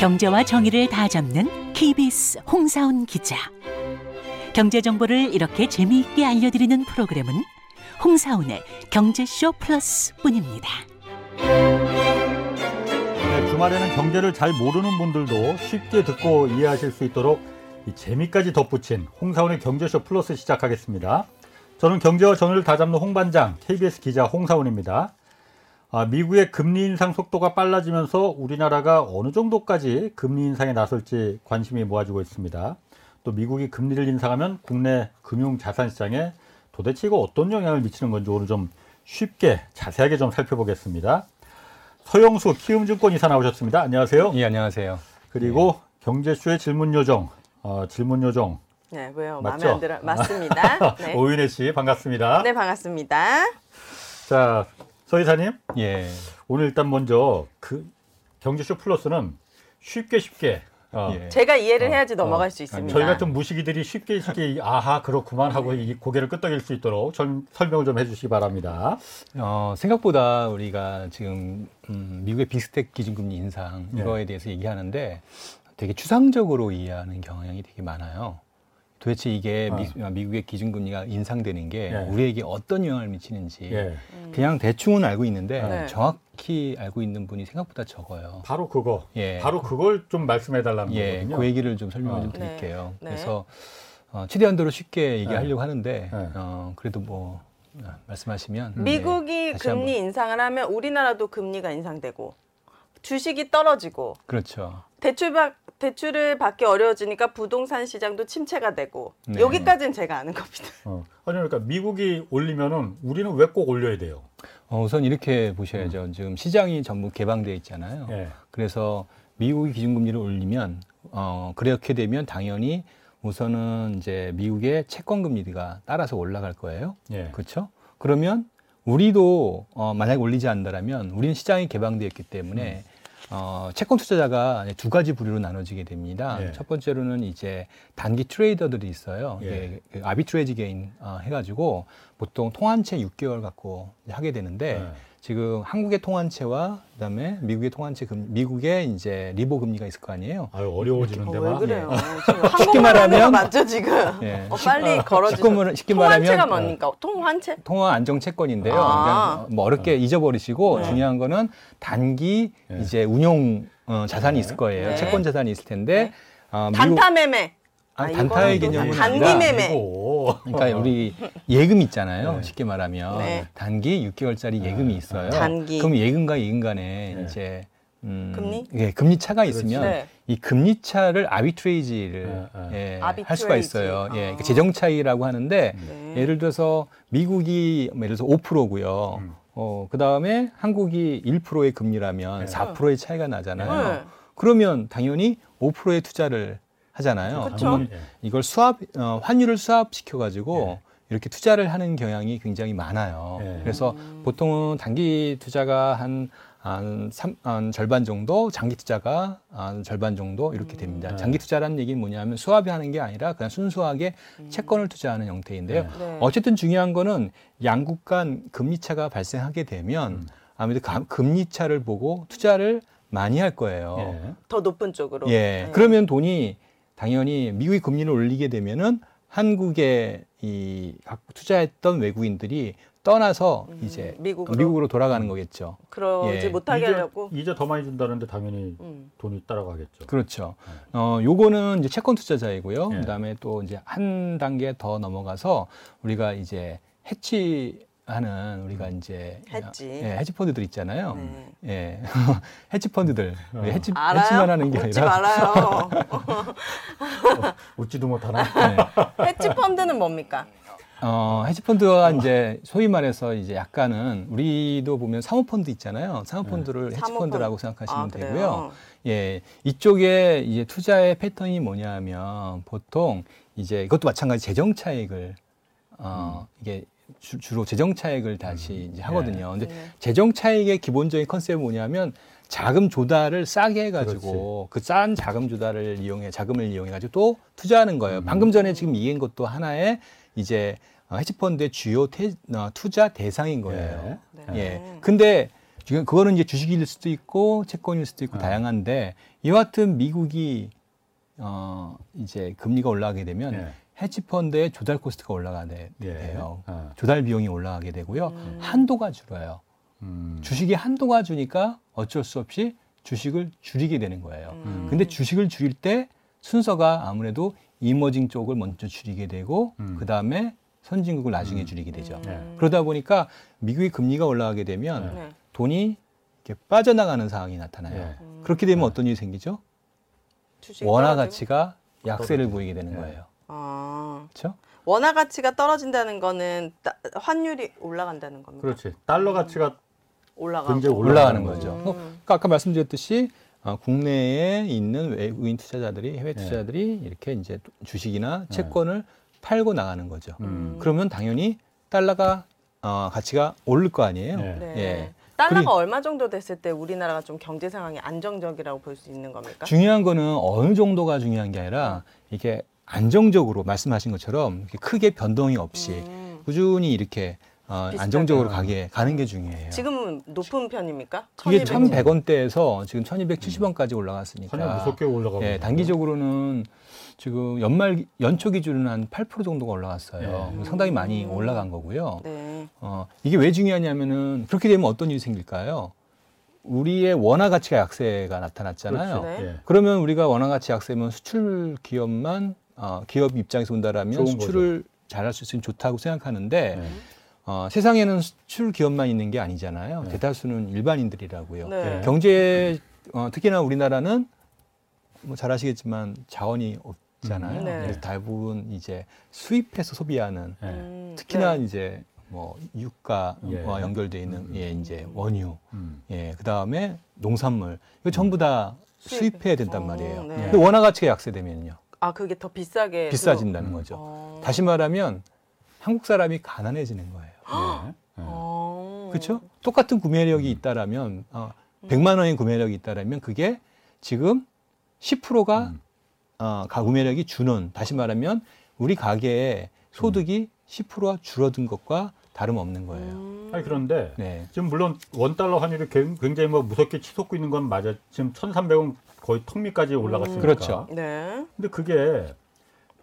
경제와 정의를 다 잡는 KBS 홍사훈 기자. 경제 정보를 이렇게 재미있게 알려드리는 프로그램은 홍사훈의 경제쇼 플러스뿐입니다. 네, 주말에는 경제를 잘 모르는 분들도 쉽게 듣고 이해하실 수 있도록 이 재미까지 덧붙인 홍사훈의 경제쇼 플러스 시작하겠습니다. 저는 경제와 정의를 다 잡는 홍반장 KBS 기자 홍사훈입니다. 아, 미국의 금리 인상 속도가 빨라지면서 우리나라가 어느 정도까지 금리 인상에 나설지 관심이 모아지고 있습니다. 또 미국이 금리를 인상하면 국내 금융 자산 시장에 도대체 이거 어떤 영향을 미치는 건지 오늘 좀 쉽게 자세하게 좀 살펴보겠습니다. 서영수 키움증권 이사 나오셨습니다. 안녕하세요. 예, 안녕하세요. 그리고 경제쇼의 질문 요정, 어, 질문 요정 네, 왜요? 맞죠? 마음에 안 들어. 맞습니다. 네. 오윤혜 씨 반갑습니다. 네, 반갑습니다. 자, 서 이사님 예. 오늘 일단 먼저 그 경제쇼 플러스는 쉽게 쉽게 어, 예. 제가 이해를 어, 해야지 넘어갈 어. 수 있습니다. 저희 같은 무식이들이 쉽게 쉽게 아하 그렇구만 하고 이 고개를 끄덕일 수 있도록 좀 설명을 좀 해주시기 바랍니다. 어, 생각보다 우리가 지금 음, 미국의 빅스텍 기준금리 인상 예. 이거에 대해서 얘기하는데 되게 추상적으로 이해하는 경향이 되게 많아요. 도대체 이게 미, 국의 기준금리가 인상되는 게 예. 우리에게 어떤 영향을 미치는지 예, 그냥 대충은 알고 있는데 네. 정확히 알고 있는 분이 생각보다 적어요. 바로 그거, 예. 바로 그걸 좀 말씀해 달라는 예, 거거든요. 그 얘기를 좀 설명을 어. 좀 네. 드릴게요. 네. 그래서 어, 최대한도로 쉽게 얘기하려고 하는데 네. 어, 그래도 뭐 어, 말씀하시면 네, 미국이 금리. 인상을 하면 우리나라도 금리가 인상되고 주식이 떨어지고 그렇죠. 대출 받 대출을 받기 어려워지니까 부동산 시장도 침체가 되고 네. 여기까지는 제가 아는 겁니다. 어. 아니 그러니까 미국이 올리면은 우리는 왜 꼭 올려야 돼요? 어, 우선 이렇게 보셔야죠. 지금 시장이 전부 개방되어 있잖아요. 예. 그래서 미국이 기준금리를 올리면 어, 그렇게 되면 당연히 우선은 이제 미국의 채권 금리가 따라서 올라갈 거예요. 예. 그렇죠? 그러면 우리도 어, 만약에 올리지 않는다면 우리는 시장이 개방되어 있기 때문에 어, 채권 투자자가 두 가지 부류로 나눠지게 됩니다. 예. 첫 번째로는 이제 단기 트레이더들이 있어요. 예. 그 아비트레이지 게인 어, 해가지고 보통 통한채 6개월 갖고 하게 되는데 네. 지금 한국의 통한채와 그다음에 미국의 통한채 금 미국의 이제 리보 금리가 있을 거 아니에요. 아유 어, 어려워지는데 왜 막. 그래요? 예. 지금 거 말하면- 맞죠 지금? 예. 어, 빨리 걸어주세요. 쉽게 말- 쉽게 통환채가 말하면- 뭡니까? 통환채? 통화 안정 채권인데요. 아. 뭐 어렵게 잊어버리시고 네. 중요한 거는 단기 네. 이제 운용 어, 자산이 있을 거예요. 네. 채권 자산이 있을 텐데 네. 어, 미국- 단타 매매. 아, 아, 단타의 개념은 단기 아니라 매매. 그러니까 우리 예금 있잖아요. 네. 쉽게 말하면 네. 단기 6개월짜리 예금이 있어요. 단기. 그럼 예금과 예금 간에 네. 이제 음, 금리? 예, 금리 차가 그렇지. 있으면 네. 이 금리 차를 아비트레이지를 네, 예, 아비트레이지. 할 수가 있어요. 예, 아. 그 재정 차이라고 하는데 네. 예를 들어서 미국이 뭐 예를 들어서 5%고요. 음. 어, 그다음에 한국이 1%의 금리라면 네. 4%의 차이가 나잖아요. 네. 그러면 당연히 5%의 투자를 하잖아요. 예. 이걸 수합 어, 환율을 수합시켜 가지고 예. 이렇게 투자를 하는 경향이 굉장히 많아요. 예. 그래서 보통은 단기 투자가 한, 한, 삼, 한 절반 정도, 장기 투자가 한 절반 정도 이렇게 됩니다. 네. 장기 투자라는 얘기는 뭐냐면 수합이 하는 게 아니라 그냥 순수하게 채권을 투자하는 형태인데요. 네. 네. 어쨌든 중요한 거는 양국 간 금리 차가 발생하게 되면 음. 아무래도 가- 금리 차를 보고 투자를 많이 할 거예요. 예. 더 높은 쪽으로. 예. 네. 그러면 돈이 당연히 미국이 금리를 올리게 되면은 한국에 이 투자했던 외국인들이 떠나서 음, 이제 미국으로. 미국으로 돌아가는 거겠죠. 그러지 예. 못하게 이자, 하려고. 이자 더 많이 준다는데 당연히 음. 돈이 따라가겠죠. 그렇죠. 어, 요거는 이제 채권 투자자이고요. 예. 그다음에 또 이제 한 단계 더 넘어가서 우리가 이제 해치 하는 우리가 이제 해지. 예, 해지 펀드들 있잖아요. 네. 예. 해지 펀드들. 어. 해지 알아요? 해지만 하는 게 웃지 아니라 말아요. 웃지도 못하나? 네. 해치 펀드는 뭡니까? 어, 헤지펀드가 이제 소위 말해서 이제 약간은 우리도 보면 사모펀드 있잖아요. 사모펀드를 헤지펀드라고 생각하시면 아? 되고요. 예, 이쪽에 이제 투자의 패턴이 뭐냐면 보통 이제 이것도 마찬가지 재정 차익을 어, 이게 주, 주로 재정 차익을 다시 이제 하거든요. 근데 네. 재정 차익의 기본적인 컨셉은 뭐냐면 자금 조달을 싸게 해가지고 그 싼 자금 조달을 이용해 자금을 이용해가지고 또 투자하는 거예요. 방금 전에 지금 얘기한 것도 하나의 이제 어, 헤지펀드의 주요 태- 어, 투자 대상인 거예요. 네. 예. 근데 지금 그거는 이제 주식일 수도 있고 채권일 수도 있고 네. 다양한데 이와 같은 미국이 어 이제 금리가 올라가게 되면 예. 헤지 펀드의 조달 코스트가 올라가게 예. 돼요. 어. 조달 비용이 올라가게 되고요. 음. 한도가 줄어요. 음. 주식이 한도가 주니까 어쩔 수 없이 주식을 줄이게 되는 거예요. 음. 근데 주식을 줄일 때 순서가 아무래도 이머징 쪽을 먼저 줄이게 되고 음. 그 다음에 선진국을 나중에 음. 줄이게 되죠. 네. 그러다 보니까 미국의 금리가 올라가게 되면 네. 돈이 이렇게 빠져나가는 상황이 나타나요. 예. 음. 그렇게 되면 네. 어떤 일이 생기죠? 원화? 가치가 약세를. 보이게 되는 네. 거예요. 아, 그렇죠? 원화 가치가 떨어진다는 거는 따- 환율이 올라간다는 겁니다. 그렇지. 달러 가치가 올라가고 굉장히 올라가는 거죠. 음. 어, 그러니까 아까 말씀드렸듯이 어, 국내에 있는 외국인 투자자들이 해외 네. 투자자들이 이렇게 이제 주식이나 채권을 팔고 나가는 거죠. 음. 그러면 당연히 달러가 어, 가치가 오를 거 아니에요. 네. 네. 예. 달러가 그리- 얼마 정도 됐을 때 우리나라가 좀 경제 상황이 안정적이라고 볼 수 있는 겁니까? 중요한 거는 어느 정도가 중요한 게 아니라 이게 안정적으로 말씀하신 것처럼 크게 변동이 없이 음. 꾸준히 이렇게 어. 안정적으로 가게 가는 게 중요해요. 지금은 높은 편입니까? 이게 1200. 1,100원대에서 지금 1,270원까지 올라갔으니까 환율 무섭게 올라가고. 예, 단기적으로는 지금 연말 연초 기준은 한8% 정도가 올라갔어요. 네. 상당히 많이 음. 올라간 거고요. 네. 어, 이게 왜 중요하냐면은 그렇게 되면 어떤 일이 생길까요? 우리의 원화 가치가 약세가 나타났잖아요. 그렇죠. 네. 예. 그러면 우리가 원화 가치 약세면 수출 기업만 어, 기업 입장에서 본다라면 수출을 잘할 수 있으면 좋다고 생각하는데 네. 어, 세상에는 수출 기업만 있는 게 아니잖아요. 네. 대다수는 일반인들이라고요. 네. 네. 경제 어, 특히나 우리나라는 뭐 잘 아시겠지만 자원이 없잖아요. 음. 네. 그래서 대부분 이제 수입해서 소비하는 예. 음, 특히나 네. 이제 뭐 유가와 예. 연결돼 있는 음. 예 이제 원유 음. 예 그다음에 농산물 이거 전부 다 수입. 수입해야 된단 어, 네. 말이에요. 예. 근데 원화 가치가 약세되면요 아 그게 더 비싸게 비싸진다는 음. 거죠. 어. 다시 말하면 한국 사람이 가난해지는 거예요. 예. 예. 어. 그렇죠? 똑같은 구매력이 있다라면 어, 100만 원의 구매력이 있다라면 그게 지금 10%가 음. 어, 가 구매력이 주는 다시 말하면 우리 가게의 소득이 10%가 줄어든 것과 다름없는 거예요. 음. 아니 그런데 네. 지금 물론 원 달러 환율이 굉- 굉장히 뭐 무섭게 치솟고 있는 건 맞아. 지금 1,300원 거의 턱밑까지 올라갔으니까. 그렇죠. 네. 근데 그게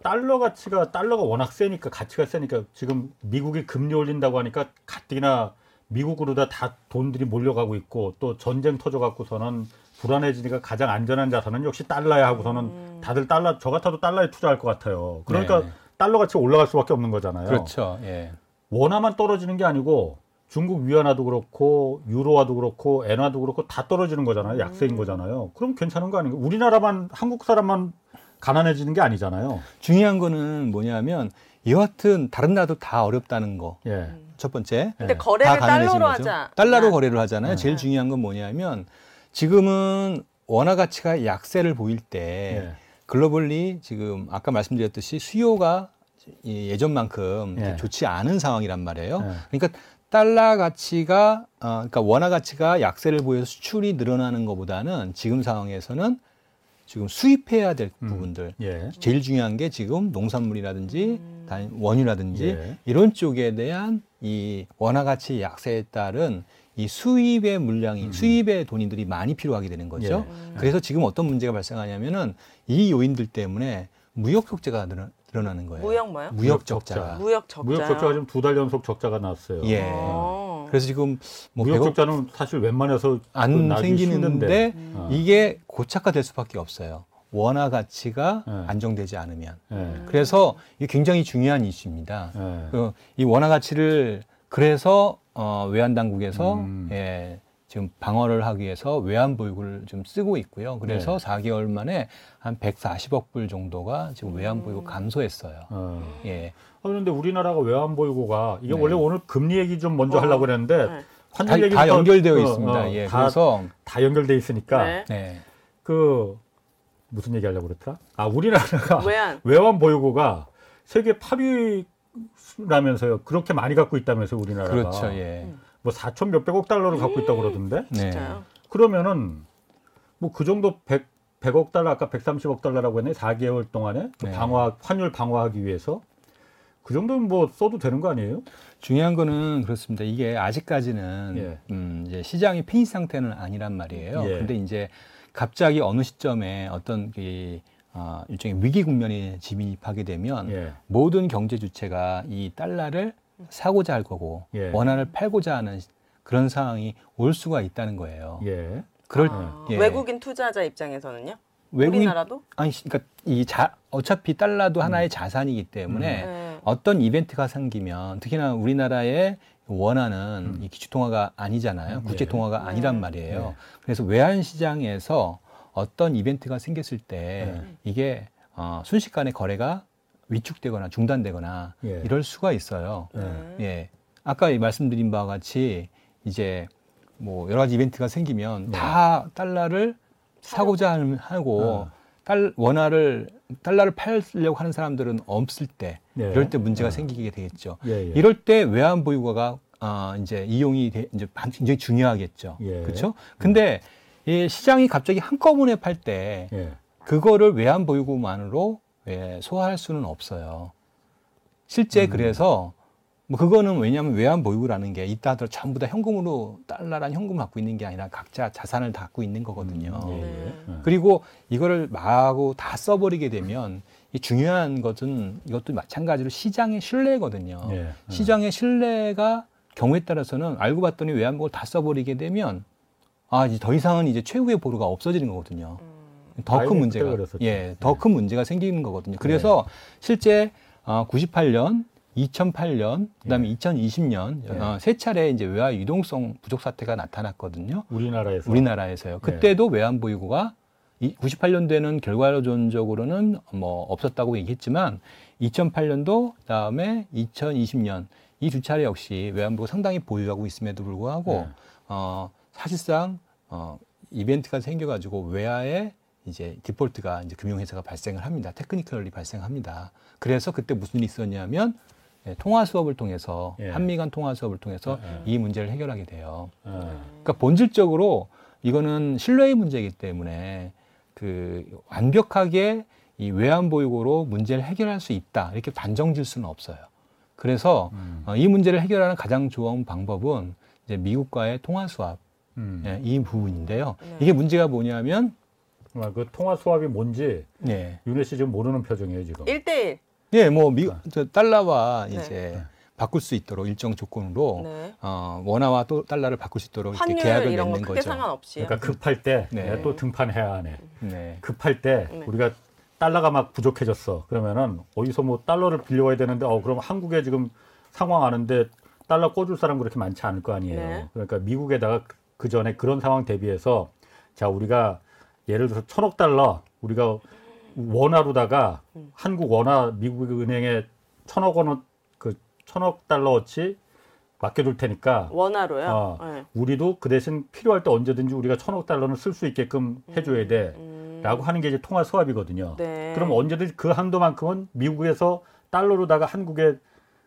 달러 가치가 달러가 워낙 세니까 가치가 세니까 지금 미국이 금리 올린다고 하니까 가뜩이나 미국으로다 다 돈들이 몰려가고 있고 또 전쟁 터져 갖고서는 불안해지니까 가장 안전한 자산은 역시 달러야 하고서는 음. 다들 달러 저 같아도 달러에 투자할 것 같아요. 그러니까 네. 달러 가치가 올라갈 수밖에 없는 거잖아요. 그렇죠. 예. 원화만 떨어지는 게 아니고 중국 위안화도 그렇고 유로화도 그렇고 엔화도 그렇고 다 떨어지는 거잖아요. 약세인 음. 거잖아요. 그럼 괜찮은 거 아닌가? 우리나라만 한국 사람만 가난해지는 게 아니잖아요. 중요한 거는 뭐냐면 여하튼 다른 나라도 다 어렵다는 거. 예. 첫 번째. 근데 네. 거래를 달러로 거죠. 하자. 달러로 거래를 하잖아요. 네. 제일 네. 중요한 건 뭐냐면 지금은 원화 가치가 약세를 보일 때 예. 글로벌리 지금 아까 말씀드렸듯이 수요가 이 예전만큼 예. 좋지 않은 상황이란 말이에요. 예. 그러니까 달러 가치가 어, 그러니까 원화 가치가 약세를 보여서 수출이 늘어나는 것보다는 지금 상황에서는 지금 수입해야 될 음. 부분들 예. 제일 중요한 게 지금 농산물이라든지 음. 다- 원유라든지 예. 이런 쪽에 대한 이 원화 가치 약세에 따른 이 수입의 물량이 음. 수입의 돈이들이 많이 필요하게 되는 거죠. 예. 음. 그래서 지금 어떤 문제가 발생하냐면은 이 요인들 때문에 무역 적자가 늘어, 늘어나는 거예요. 무역 뭐요? 무역 적자. 무역 적자. 무역 적자가 지금 두 달 연속 적자가 났어요. 예. 어. 그래서 지금 뭐 무역 100억 적자는 사실 웬만해서 안 나기 생기는데. 음. 어. 이게 고착화될 수밖에 없어요. 원화 가치가 예. 안정되지 않으면. 예. 그래서 이게 굉장히 중요한 이슈입니다. 예. 그, 이 원화 가치를 그래서 어, 외환 당국에서 음. 예, 지금 방어를 하기 위해서 외환 보유고를 좀 쓰고 있고요. 그래서 네. 4개월 만에 한 140억 불 정도가 지금 외환 음. 보유고 감소했어요. 어. 예. 아, 그런데 우리나라가 외환 보유고가 이게 네. 원래 오늘 금리 얘기 좀 먼저 어. 하려고 그랬는데 네. 환율 다, 얘기부터- 다 연결되어 어, 있습니다. 어, 예. 다, 그래서 다 연결돼 있으니까 네. 네. 그 무슨 얘기 하려고 그랬더라? 아, 우리나라가 외환. 외환 보유고가 세계 8위라면서요. 그렇게 많이 갖고 있다면서요, 우리나라가. 그렇죠. 예. 음. 뭐 4천 몇백억 달러를 갖고 있다고 그러던데. 네. 진짜요? 그러면은 뭐 그 정도 100, 100억 달러 아까 130억 달러라고 했네. 4개월 동안에 그 네. 방어 환율 방어하기 위해서 그 정도면 뭐 써도 되는 거 아니에요? 중요한 거는 그렇습니다. 이게 아직까지는 예. 음, 이제 시장이 핀 상태는 아니란 말이에요. 예. 근데 이제 갑자기 어느 시점에 어떤 그 어, 일종의 위기 국면이 진입하게 되면 예. 모든 경제 주체가 이 달러를 사고자 할 거고 예. 원화를 팔고자 하는 그런 상황이 올 수가 있다는 거예요. 예. 그럴 아, 예. 외국인 투자자 입장에서는요? 외국인 우리나라도? 아니 그러니까 이 자 어차피 달러도 하나의 자산이기 때문에 네. 어떤 이벤트가 생기면 특히나 우리나라의 원화는 음. 이 기축 통화가 아니잖아요. 국제 네. 통화가 네. 아니란 말이에요. 네. 그래서 외환 시장에서 어떤 이벤트가 생겼을 때 네. 이게 어, 순식간에 거래가 위축되거나 중단되거나 예. 이럴 수가 있어요. 네. 예. 아까 이 말씀드린 바와 같이 이제 뭐 여러 가지 이벤트가 생기면 네. 다 달러를 사고자 하- 하고 어. 달 원화를 달러를 팔려고 하는 사람들은 없을 때 네. 이럴 때 문제가 어. 생기게 되겠죠. 예, 예. 이럴 때 외환 보유고가 아 이제 이용이 돼, 이제 반- 굉장히 중요하겠죠. 예. 그렇죠? 근데 이 시장이 갑자기 한꺼번에 팔때 예. 그거를 외환 보유고만으로 예, 소화할 수는 없어요. 실제 음. 그래서 뭐 그거는 왜냐하면 외환 보유고라는 게 있다 하더라도 전부 다 현금으로 달러란 현금을 갖고 있는 게 아니라 각자 자산을 다 갖고 있는 거거든요. 예, 예. 네. 예. 그리고 이거를 마구 다 써버리게 되면 이 중요한 것은 이것도 마찬가지로 시장의 신뢰거든요. 예. 예. 시장의 신뢰가 경우에 따라서는 알고 봤더니 외환보고를 다 써버리게 되면 아 이제 더 이상은 이제 최후의 보루가 없어지는 거거든요. 더 큰 문제가. 예, 더 큰 문제가 생기는 거거든요. 그래서 실제 어, 98년, 2008년, 그다음에 2020년 예. 어, 세 차례 이제 외화 유동성 부족 사태가 나타났거든요. 우리나라에서 우리나라에서요. 그때도 외환 보유고가 98년도에는 결과론적으로는 뭐 없었다고 얘기했지만 2008년도 그다음에 2020년 이 두 차례 역시 외환 보유고 상당히 보유하고 있음에도 불구하고 네. 어 사실상 어 이벤트가 생겨가지고 외화에 이제 디폴트가 이제 금융회사가 발생을 합니다. 테크니컬이 발생합니다. 그래서 그때 무슨 일이 있었냐면 예, 통화 수업을 통해서 예. 한미 간 통화 수업을 통해서 예. 이 문제를 해결하게 돼요. 예. 그러니까 본질적으로 이거는 신뢰의 문제이기 때문에 그 완벽하게 이 외환 보유고로 문제를 해결할 수 있다 이렇게 단정질 수는 없어요. 그래서 음. 어, 이 문제를 해결하는 가장 좋은 방법은 이제 미국과의 통화 수합 음. 예, 이 부분인데요. 네. 이게 문제가 뭐냐면 아, 그 통화 수합이 뭔지 예, 윤혜 씨 지금 모르는 표정이에요 지금. 1대1. 예, 뭐 미, 저 달러와 네. 이제 바꿀 수 있도록 일정 조건으로 네. 어, 원화와 또 달러를 바꿀 수 있도록 이렇게 환율 계약을 이런 거 맺는 크게 거죠. 상관없이요. 그러니까 급할 때 네. 내가 또 등판해야 하네. 네. 급할 때 네. 우리가 달러가 막 부족해졌어. 그러면은 어디서 뭐 달러를 빌려와야 되는데 어 그럼 한국에 지금 상황 아는데 달러 꿔줄 사람 그렇게 많지 않을 거 아니에요. 네. 그러니까 미국에다가 그 전에 그런 상황 대비해서 자 우리가 예를 들어서 천억 달러 우리가 원화로다가 음. 한국 원화 미국 은행에 천억 원그 천억 달러어치 맡겨둘 테니까 원화로요. 어. 네. 우리도 그 대신 필요할 때 언제든지 우리가 천억 달러는 쓸 수 있게끔 해줘야 돼. 음. 라고 하는 게 이제 통화 수합이거든요. 네. 그럼 언제든지 그 한도만큼은 미국에서 달러로다가 한국에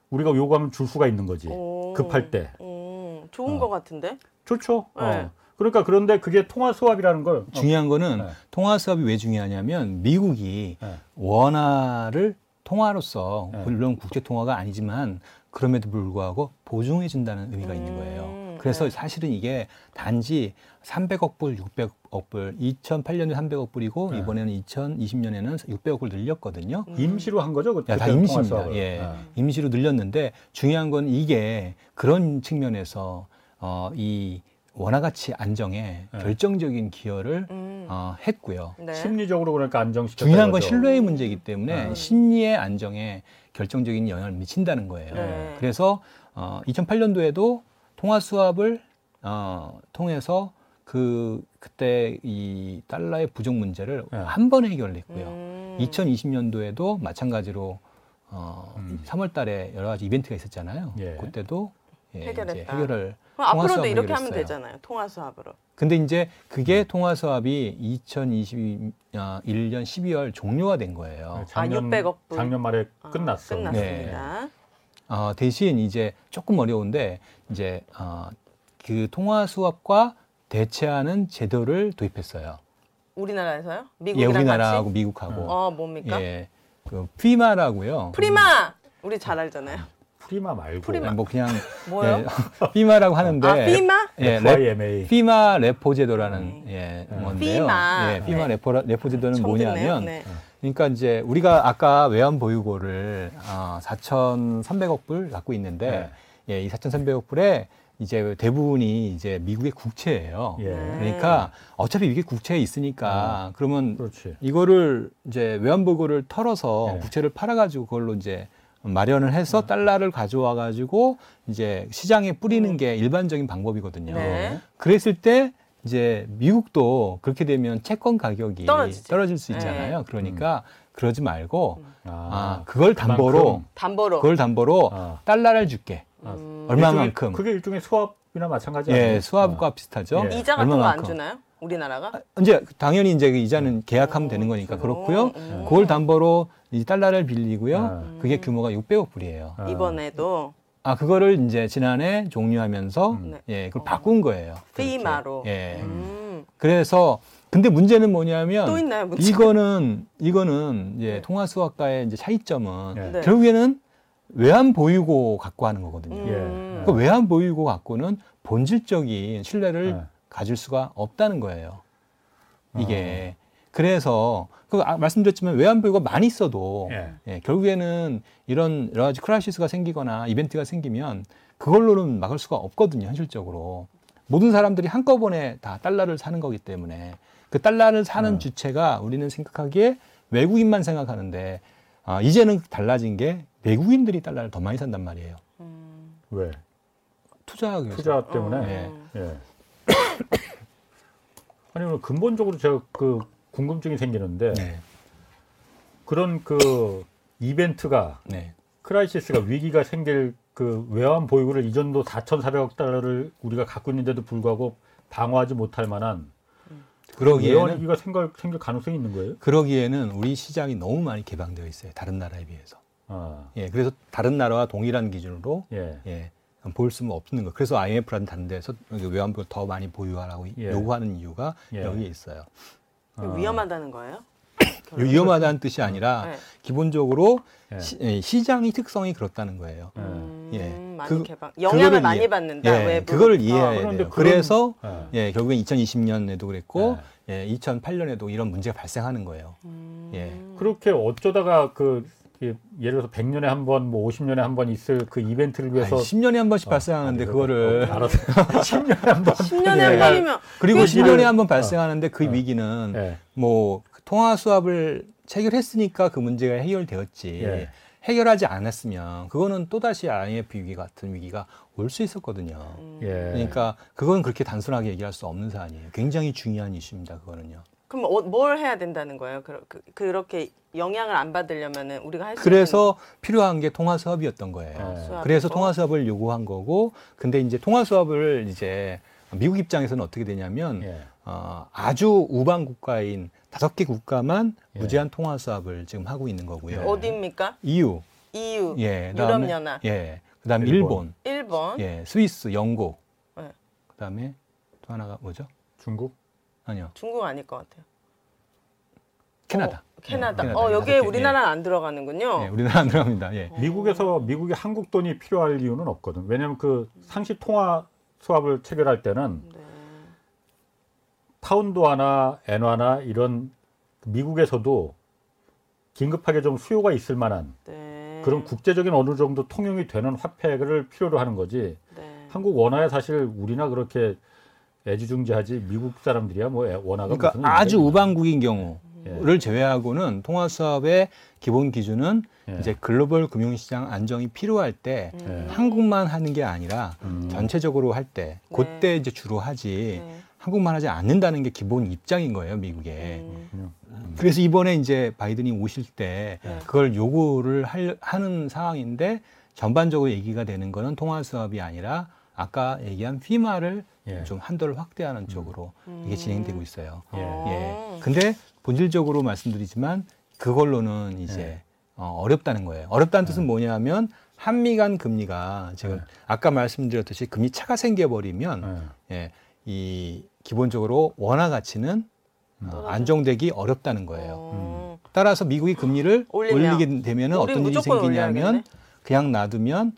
우리가 요구하면 줄 수가 있는 거지. 오. 급할 때. 음, 좋은 어. 것 같은데. 좋죠. 네. 어. 그러니까 그런데 그게 통화 수합이라는 걸 어, 중요한 거는 네. 통화 수합이 왜 중요하냐면 미국이 네. 원화를 통화로서 네. 물론 국제 통화가 아니지만 그럼에도 불구하고 보증해 준다는 의미가 있는 거예요. 음, 그래서 네. 사실은 이게 단지 300억 불, 600억 불, 2008년에 300억 불이고 네. 이번에는 2020년에는 600억 불 늘렸거든요. 임시로 한 거죠. 그 야, 다 임시입니다. 예. 네. 임시로 늘렸는데 중요한 건 이게 그런 측면에서 어, 이 원화 가치 안정에 네. 결정적인 기여를 음. 어, 했고요. 네. 심리적으로 그러니까 안정시켰다. 중요한 건 거죠. 신뢰의 문제이기 때문에 음. 심리의 안정에 결정적인 영향을 미친다는 거예요. 네. 그래서 어, 2008년도에도 통화 수합을 어, 통해서 그 그때 이 달러의 부족 문제를 네. 한 번에 해결했고요. 음. 2020년도에도 마찬가지로 어, 음. 3월 달에 여러 가지 이벤트가 있었잖아요. 예. 그때도 예, 해결했다. 이제 해결을 앞으로도 통화 수합을 이렇게 하면 해결했어요. 되잖아요. 통화 수합으로. 근데 이제 그게 통화 수합이 2021년 12월 종료가 된 거예요. 작년, 600억 불. 작년 말에 아, 끝났어. 끝났습니다. 어, 대신 이제 조금 어려운데 이제 어, 그 통화 스왑과 대체하는 제도를 도입했어요. 우리나라에서요? 예, 미국이랑 우리나라하고 같이? 미국하고 어, 뭡니까? 예, 그 FIMA라고요. 프리마. 우리 잘 알잖아요. 프리마 말고 FIMA. 뭐 그냥 뭐요? 예, FIMA라고 하는데 아, FIMA? 예, 랩, FIMA. FIMA repo 제도라는 음. 예, 네. 건데요. 피마. 예, 피마 네. 레포 레포 제도는. 뭐냐면 네. 그러니까 이제 우리가 아까 외환 보유고를 아, 4,300억 불 갖고 있는데 네. 예, 이 4,300억 불에 이제 대부분이 이제 미국의 국채예요. 예. 네. 그러니까 어차피 이게 국채에 있으니까 그러면 그렇지. 이거를 이제 외환 보유고를 털어서 네. 국채를 팔아가지고 그걸로 이제 마련을 해서 달러를 가져와 가지고 이제 시장에 뿌리는 게 일반적인 방법이거든요. 네. 그랬을 때 이제 미국도 그렇게 되면 채권 가격이 떨어지지. 떨어질 수 네. 있잖아요. 그러니까 그러지 말고 아, 아, 그걸 담보로 그만큼. 담보로. 그걸 담보로 아. 달러를 줄게. 아, 음. 얼마만큼? 일종의- 그게 일종의 수합이나 마찬가지 아니에요? 예, 수합과 비슷하죠. 예. 이자 같은 거 안. 주나요? 우리나라가? 아, 이제 당연히 이제 그 이자는 계약하면 되는 거니까 음, 그렇고요. 음. 그걸 담보로 이 달러를 빌리고요. 음. 그게 규모가 600억 불이에요. 아. 이번에도 아 그거를 이제 지난해 종료하면서 음. 네. 예 그걸 바꾼 거예요. FIMA로. 예. 음. 그래서 근데 문제는 뭐냐면 또 있나요, 문제? 이거는 이거는 이제 네. 통화 스왑과의 이제 차이점은 예. 네. 결국에는 외환 보유고 갖고 하는 거거든요. 음. 그 외환 보유고 갖고는 본질적인 신뢰를 네. 가질 수가 없다는 거예요. 이게 어. 그래서 그 아, 말씀드렸지만 외환 보유가 많이 있어도 예. 예, 결국에는 이런 여러 가지 crisis가 생기거나 이벤트가 생기면 그걸로는 막을 수가 없거든요, 현실적으로. 모든 사람들이 한꺼번에 다 달러를 사는 거기 때문에 그 달러를 사는 어. 주체가 우리는 생각하기에 외국인만 생각하는데 아, 이제는 달라진 게 외국인들이 달러를 더 많이 산단 말이에요. 음. 왜? 투자하기 위해서. 투자 때문에. 음. 예. 예. 아니 면 근본적으로 제가 그 궁금증이 생기는데 네. 그런 그 이벤트가 네. crisis가 위기가 생길 그 외환 보유고를 이 정도 4,400억 달러를 우리가 갖고 있는데도 불구하고 방어하지 못할 만한 그러기에는 위기가 생길, 생길 가능성이 있는 거예요? 그러기에는 우리 시장이 너무 많이 개방되어 있어요. 다른 나라에 비해서. 아, 예. 그래서 다른 나라와 동일한 기준으로 예. 예, 볼 수는 없는 거. 그래서 IMF라는 데서 외환 보유를 더 많이 보유하라고 예. 요구하는 이유가 예. 여기에 있어요. 아. 위험하다는 거예요? 위험하다는 뜻이 아니라 네. 기본적으로 예. 시, 장의 특성이 그렇다는 거예요. 예. 음, 예. 많이 그- 개방. 영향을 그거를 많이 이해- 받는다. 예, 외부로부터. 그거를 이해해야 그런데 돼요. 그런- 그래서 예. 예, 결국엔 2020년에도 그랬고 예, 2008년에도 이런 문제가 발생하는 거예요. 음. 예. 그렇게 어쩌다가 그 예, 예를 들어서 100년에 한 번, 뭐 50년에 한 번 있을 그 이벤트를 위해서 10년에 한 번씩 어, 발생하는데 아니, 그거를 어, 알았어. 10년에 한 번. 10년에 예. 한 번이면 그리고 그 10년에 한번 어. 발생하는데 그 어. 위기는 예. 뭐 통화 수합을 체결했으니까 그 문제가 해결되었지. 예. 해결하지 않았으면 그거는 또다시 IMF 위기 같은 위기가 올 수 있었거든요. 음. 예. 그러니까 그건 그렇게 단순하게 얘기할 수 없는 사안이에요. 굉장히 중요한 이슈입니다. 그거는요. 그럼 어, 뭘 해야 된다는 거예요? 그, 그, 그렇게 영향을 안 받으려면은 우리가 할 수 그래서 필요한 게 통화 수합이었던 거예요. 예. 수합이고. 그래서 통화 수합을 요구한 거고, 근데 이제 통화 수합을 이제 미국 입장에서는 어떻게 되냐면 예. 어, 아주 우방 국가인 다섯 개 국가만 예. 무제한 통화 수합을 지금 하고 있는 거고요. 예. 어디입니까? EU, EU, 예, 유럽 연합, 예, 그다음 에 일본. 일본, 일본. 예, 스위스, 영국, 네. 그다음에 또 하나가 뭐죠? 중국? 아니요, 중국 아닐 것 같아요. 캐나다. 어, 캐나다. 네, 캐나다. 어, 여기에 개. 우리나라는 안 들어가는군요. 예, 우리나라 안 들어갑니다. 예. 미국에서 미국에 한국 돈이 필요할 이유는 없거든. 왜냐하면 그 상시 통화 수합을 체결할 때는 네. 파운드화나 엔화나 이런 미국에서도 긴급하게 좀 수요가 있을 만한 네. 그런 국제적인 어느 정도 통용이 되는 화폐를 필요로 하는 거지. 네. 한국 원화에 사실 우리나 그렇게 애지중지하지 미국 사람들이야 뭐 애- 원화가 그러니까 무슨 아주. 우방국인 경우를 예. 제외하고는 통화 수합의 기본 기준은 예. 이제 글로벌 금융시장 안정이 필요할 때 음. 한국만 하는 게 아니라 음. 전체적으로 할때 네. 그때 이제 주로 하지 네. 한국만 하지 않는다는 게 기본 입장인 거예요 미국에. 음. 그래서 이번에 이제 바이든이 오실 때 네. 그걸 요구를 할, 하는 상황인데 전반적으로 얘기가 되는 거는 통화 수합이 아니라 아까 얘기한 피마를 예. 좀 한도를 확대하는 쪽으로 이게 진행되고 있어요. 예. 예. 근데 본질적으로 말씀드리지만 그걸로는 이제 예. 어, 어렵다는 거예요. 어렵다는 뜻은 뭐냐면 한미 간 금리가 지금 예. 아까 말씀드렸듯이 금리 차가 생겨버리면 예. 예, 이 기본적으로 원화 가치는 어, 안정되기 어렵다는 거예요. 어. 따라서 미국이 금리를 올리면. 올리게 되면 어떤 일이 생기냐면 올려야겠네. 그냥 놔두면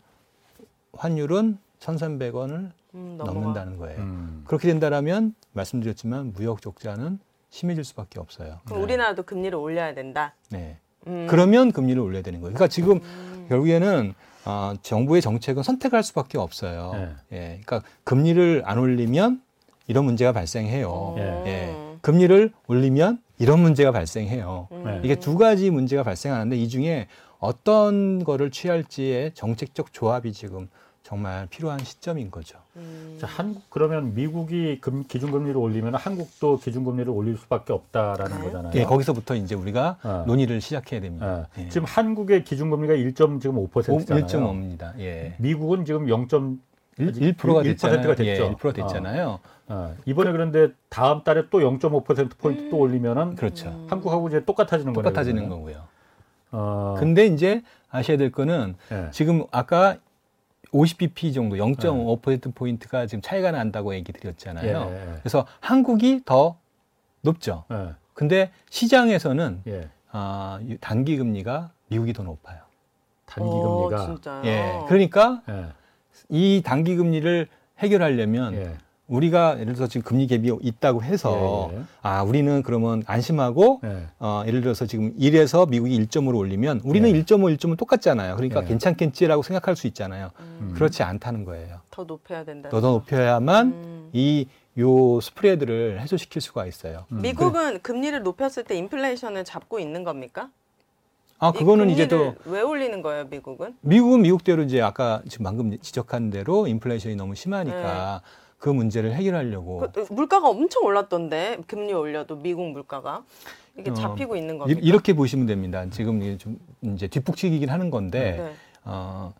환율은 1,300원을 음. 넘는다는 거예요. 음. 그렇게 된다라면 말씀드렸지만 무역 적자는 심해질 수밖에 없어요. 그럼 우리나라도 금리를 올려야 된다. 네. 음. 그러면 금리를 올려야 되는 거예요. 그러니까 지금 결국에는 아, 정부의 정책은 선택할 수밖에 없어요. 네. 예. 그러니까 금리를 안 올리면 이런 문제가 발생해요. 예. 예. 금리를 올리면 이런 문제가 발생해요. 음. 네. 이게 두 가지 문제가 발생하는데 이 중에 어떤 거를 취할지의 정책적 조합이 지금 정말 필요한 시점인 거죠. 음. 자, 한국 그러면 미국이 금, 기준금리를 올리면 한국도 기준금리를 올릴 수밖에 없다라는 네. 거잖아요. 예, 거기서부터 이제 우리가 어. 논의를 시작해야 됩니다. 예. 예. 지금 한국의 기준금리가 1.5%잖아요. 1.5입니다. 예. 미국은 지금 0. 1%가 1% 됐잖아요. 가 됐죠. 예, 1% 됐잖아요. 어, 이번에 그런데 다음 달에 또 0.5% 포인트 또 올리면은 그렇죠. 한국하고 이제 똑같아지는 거네요. 똑같아지는. 거고요. 어, 근데 이제 아셔야 될 거는 예. 지금 아까 50bp 정도 0.5% 포인트가 지금 차이가 난다고 얘기 드렸잖아요. 예, 예, 그래서 한국이 더 높죠. 예, 근데 시장에서는 예. 아, 이 단기 금리가 미국이 더 높아요. 단기 어, 금리가 진짜요? 예. 그러니까 예, 이 단기 금리를 해결하려면 예. 우리가 예를 들어서 지금 금리 갭이 있다고 해서 예, 예. 아 우리는 그러면 안심하고 예. 어, 예를 들어서 지금 1에서 미국이 1점으로 올리면 우리는 예. 1.5, 1.5 똑같잖아요. 그러니까 예. 괜찮겠지라고 생각할 수 있잖아요. 음. 그렇지 않다는 거예요. 더 높여야 된다. 더 더 높여야만 음. 이요 스프레드를 해소시킬 수가 있어요. 음. 미국은 금리를 높였을 때 인플레이션을 잡고 있는 겁니까? 아이 그거는 이제 또 왜 올리는 거예요, 미국은? 미국은 미국대로 이제 아까 지금 방금 지적한 대로 인플레이션이 너무 심하니까 그 문제를 해결하려고 그, 물가가 엄청 올랐던데 금리 올려도 미국 물가가 이게 어, 잡히고 있는 이- 겁니까? 이렇게 보시면 됩니다. 지금 이게 좀 이제 뒷북치기긴 하는 건데 네. 어,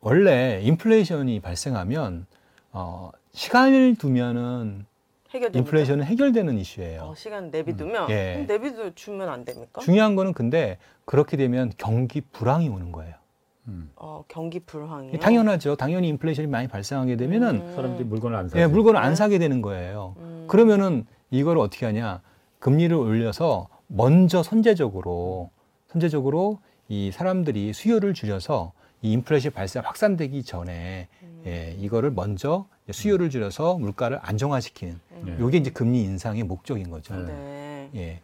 원래 인플레이션이 발생하면 어, 시간을 두면은 해결됩니까? 인플레이션은 해결되는 이슈예요. 어, 시간 내비두면 예. 그럼 내비도 주면 안 됩니까? 중요한 거는 근데 그렇게 되면 경기 불황이 오는 거예요. 음. 어, 경기 불황이요. 당연하죠. 당연히 인플레이션이 많이 발생하게 되면은 음. 사람들이 물건을 안 사. 예, 물건을 안 네. 사게 되는 거예요. 음. 그러면은 이걸 어떻게 하냐? 금리를 올려서 먼저 선제적으로 선제적으로 이 사람들이 수요를 줄여서 이 인플레이션 발생 확산되기 전에 음. 예, 이거를 먼저 수요를 줄여서 물가를 안정화시키는 네. 요게 이제 금리 인상의 목적인 거죠. 네. 네. 예.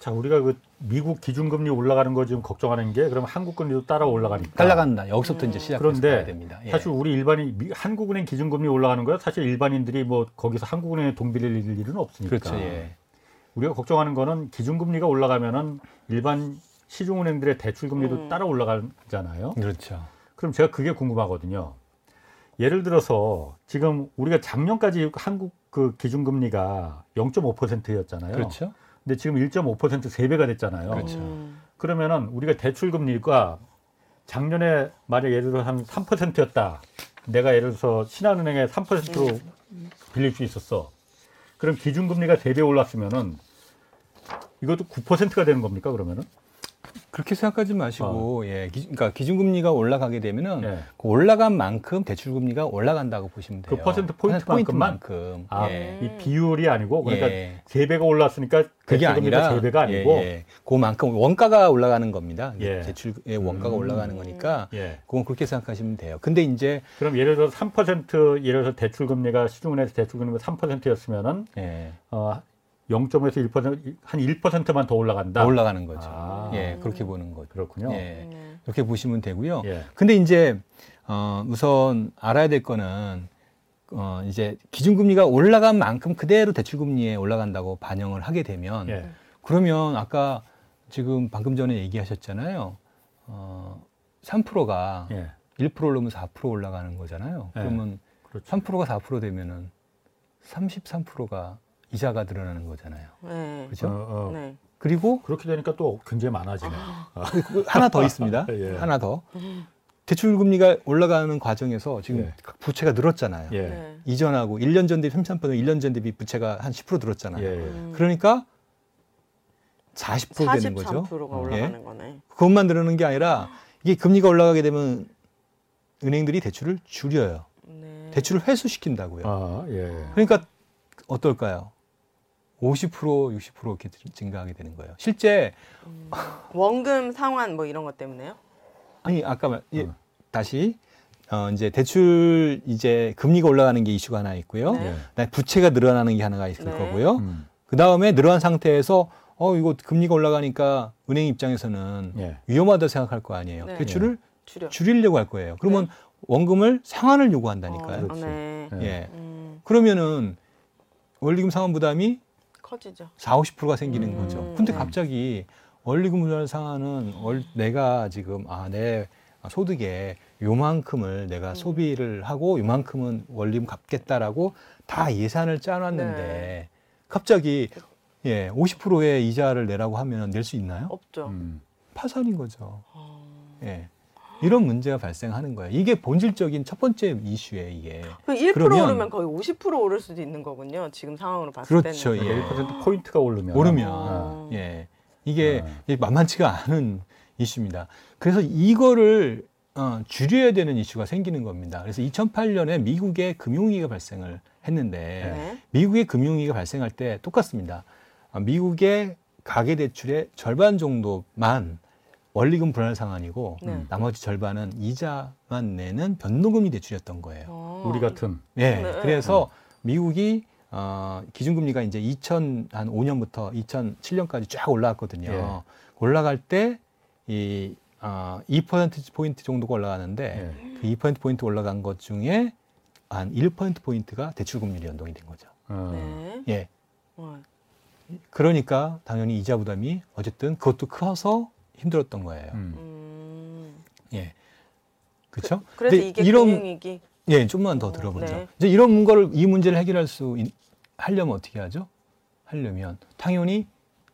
자, 우리가 그 미국 기준금리 올라가는 거 지금 걱정하는 게 그러면 한국 금리도 따라 올라가니까. 따라간다. 여기서부터 이제 시작해서 그런데 봐야 됩니다. 예. 사실 우리 일반인 미- 한국은행 기준금리 올라가는 거야 사실 일반인들이 뭐 거기서 한국은행에 돈 빌릴 일은 없으니까. 그렇죠. 예. 우리가 걱정하는 거는 기준금리가 올라가면은 일반 시중은행들의 대출금리도 음. 따라 올라가잖아요. 그렇죠. 그럼 제가 그게 궁금하거든요. 예를 들어서 지금 우리가 작년까지 한국 그 기준금리가 0.5%였잖아요. 그렇죠. 근데 지금 1.5% 3배가 됐잖아요. 그렇죠. 음. 그러면은 우리가 대출 금리가 작년에 만약 예를 들어 한 3%였다. 내가 예를 들어서 신한은행에 3%로 빌릴 수 있었어. 그럼 기준금리가 3배 올랐으면은 이것도 9%가 되는 겁니까 그러면은? 그렇게 생각하지 마시고 예. 기, 그러니까 기준금리가 올라가게 되면은 예. 그 올라간 만큼 대출금리가 올라간다고 보시면 돼요. 그 퍼센트 포인트만큼만? 포인트만큼. 아, 예. 이 비율이 아니고 그러니까 예. 3배가 올랐으니까 그게 아니라 3배가 아니고 예, 예. 그만큼 원가가 올라가는 겁니다. 예. 대출의 원가가 음. 올라가는 거니까 예. 그건 그렇게 생각하시면 돼요. 근데 이제 그럼 예를 들어서 3% 예를 들어서 대출금리가 시중은행에서 대출금리가 3%였으면은 예. 어 0.5에서 1%한 1%만 더 올라간다. 더 올라가는 거죠. 아. 예, 그렇게 보는 거죠. 그렇군요. 예. 네. 그렇게 보시면 되고요. 예. 근데 이제 어, 우선 알아야 될 거는 어, 이제 기준금리가 올라간 만큼 그대로 대출금리에 올라간다고 반영을 하게 되면 예. 그러면 아까 지금 방금 전에 얘기하셨잖아요. 어, 3%가 예. 1% 오르면 4% 올라가는 거잖아요. 네. 그러면 그렇죠. 3%가 4% 되면은 33%가 이자가 늘어나는 거잖아요. 네. 그렇죠? 어, 어. 네. 그리고 그렇게 되니까 또 굉장히 많아지네. 그 하나 더 있습니다. 예. 하나 더. 대출 금리가 올라가는 과정에서 지금 예. 부채가 늘었잖아요. 예. 네. 이전하고 1년 전 대비 33%, 1년 전 대비 부채가 한 10% 늘었잖아요. 예. 음. 그러니까 40% 되는 거죠. 43%가 예. 올라가는 거네. 그것만 늘어나는 게 아니라 이게 금리가 올라가게 되면 은행들이 대출을 줄여요. 네. 대출을 회수시킨다고요. 아, 예. 그러니까 어떨까요? 50% 60% 이렇게 증가하게 되는 거예요. 실제 원금 상환 뭐 이런 것 때문에요? 아니 아까 말 예, 어. 다시 어 이제 대출 이제 금리가 올라가는 게 이슈가 하나 있고요. 네. 그다음에 부채가 늘어나는 게 하나가 있을 네. 거고요. 음. 그 다음에 늘어난 상태에서 어 이거 금리가 올라가니까 은행 입장에서는 예. 위험하다 생각할 거 아니에요. 네. 대출을 줄여. 줄이려고 할 거예요. 그러면 원금을 상환을 요구한다니까요. 어. 네. 예. 예. 음, 그러면은 원리금 상환 부담이 커지죠. 4, 50%가 생기는 음, 거죠. 근데 네. 갑자기 원리금 부담 상환은 월, 내가 지금 아, 내 소득에 요만큼을 내가 음. 소비를 하고 요만큼은 원리금 갚겠다라고 다 예산을 짜놨는데 네. 갑자기 예, 50%의 이자를 내라고 하면 낼 수 있나요? 없죠. 음. 파산인 거죠. 어. 예. 이런 문제가 발생하는 거예요. 이게 본질적인 첫 번째 이슈예요, 이게. 그1% 그러면- 오르면 거의 50% 오를 수도 있는 거군요. 지금 상황으로 봤을 그렇죠. 때는. 예. 1% 포인트가 오르면 오르면 어. 예 이게 네. 이게 만만치가 않은 이슈입니다. 그래서 이거를 어, 줄여야 되는 이슈가 생기는 겁니다. 그래서 2008년에 미국의 금융위기가 발생을 했는데 네. 미국의 금융위기가 발생할 때 똑같습니다. 아, 미국의 가계 대출의 절반 정도만 원리금 불안 상환이고 네. 나머지 절반은 이자만 내는 변동금리 대출이었던 거예요. 어. 우리 같은 예. 네. 그래서 미국이 어, 기준금리가 이제 2005년부터 2007년까지 쫙 올라왔거든요. 예. 올라갈 때이 어, 2% 포인트 정도가 올라가는데 예. 그2% 포인트 올라간 것 중에 한 1% 포인트가 대출금리 연동이 된 거죠. 어. 네. 예. 어. 그러니까 당연히 이자 부담이 어쨌든 그것도 커서 힘들었던 거예요. 음. 음. 예. 그렇죠? 그 래서 근데 이게 이런 금융위기. 예, 좀만 더 어, 들어보죠. 네. 이제 이런 거를 이 문제를 해결할 수 있, 하려면 어떻게 하죠? 하려면 당연히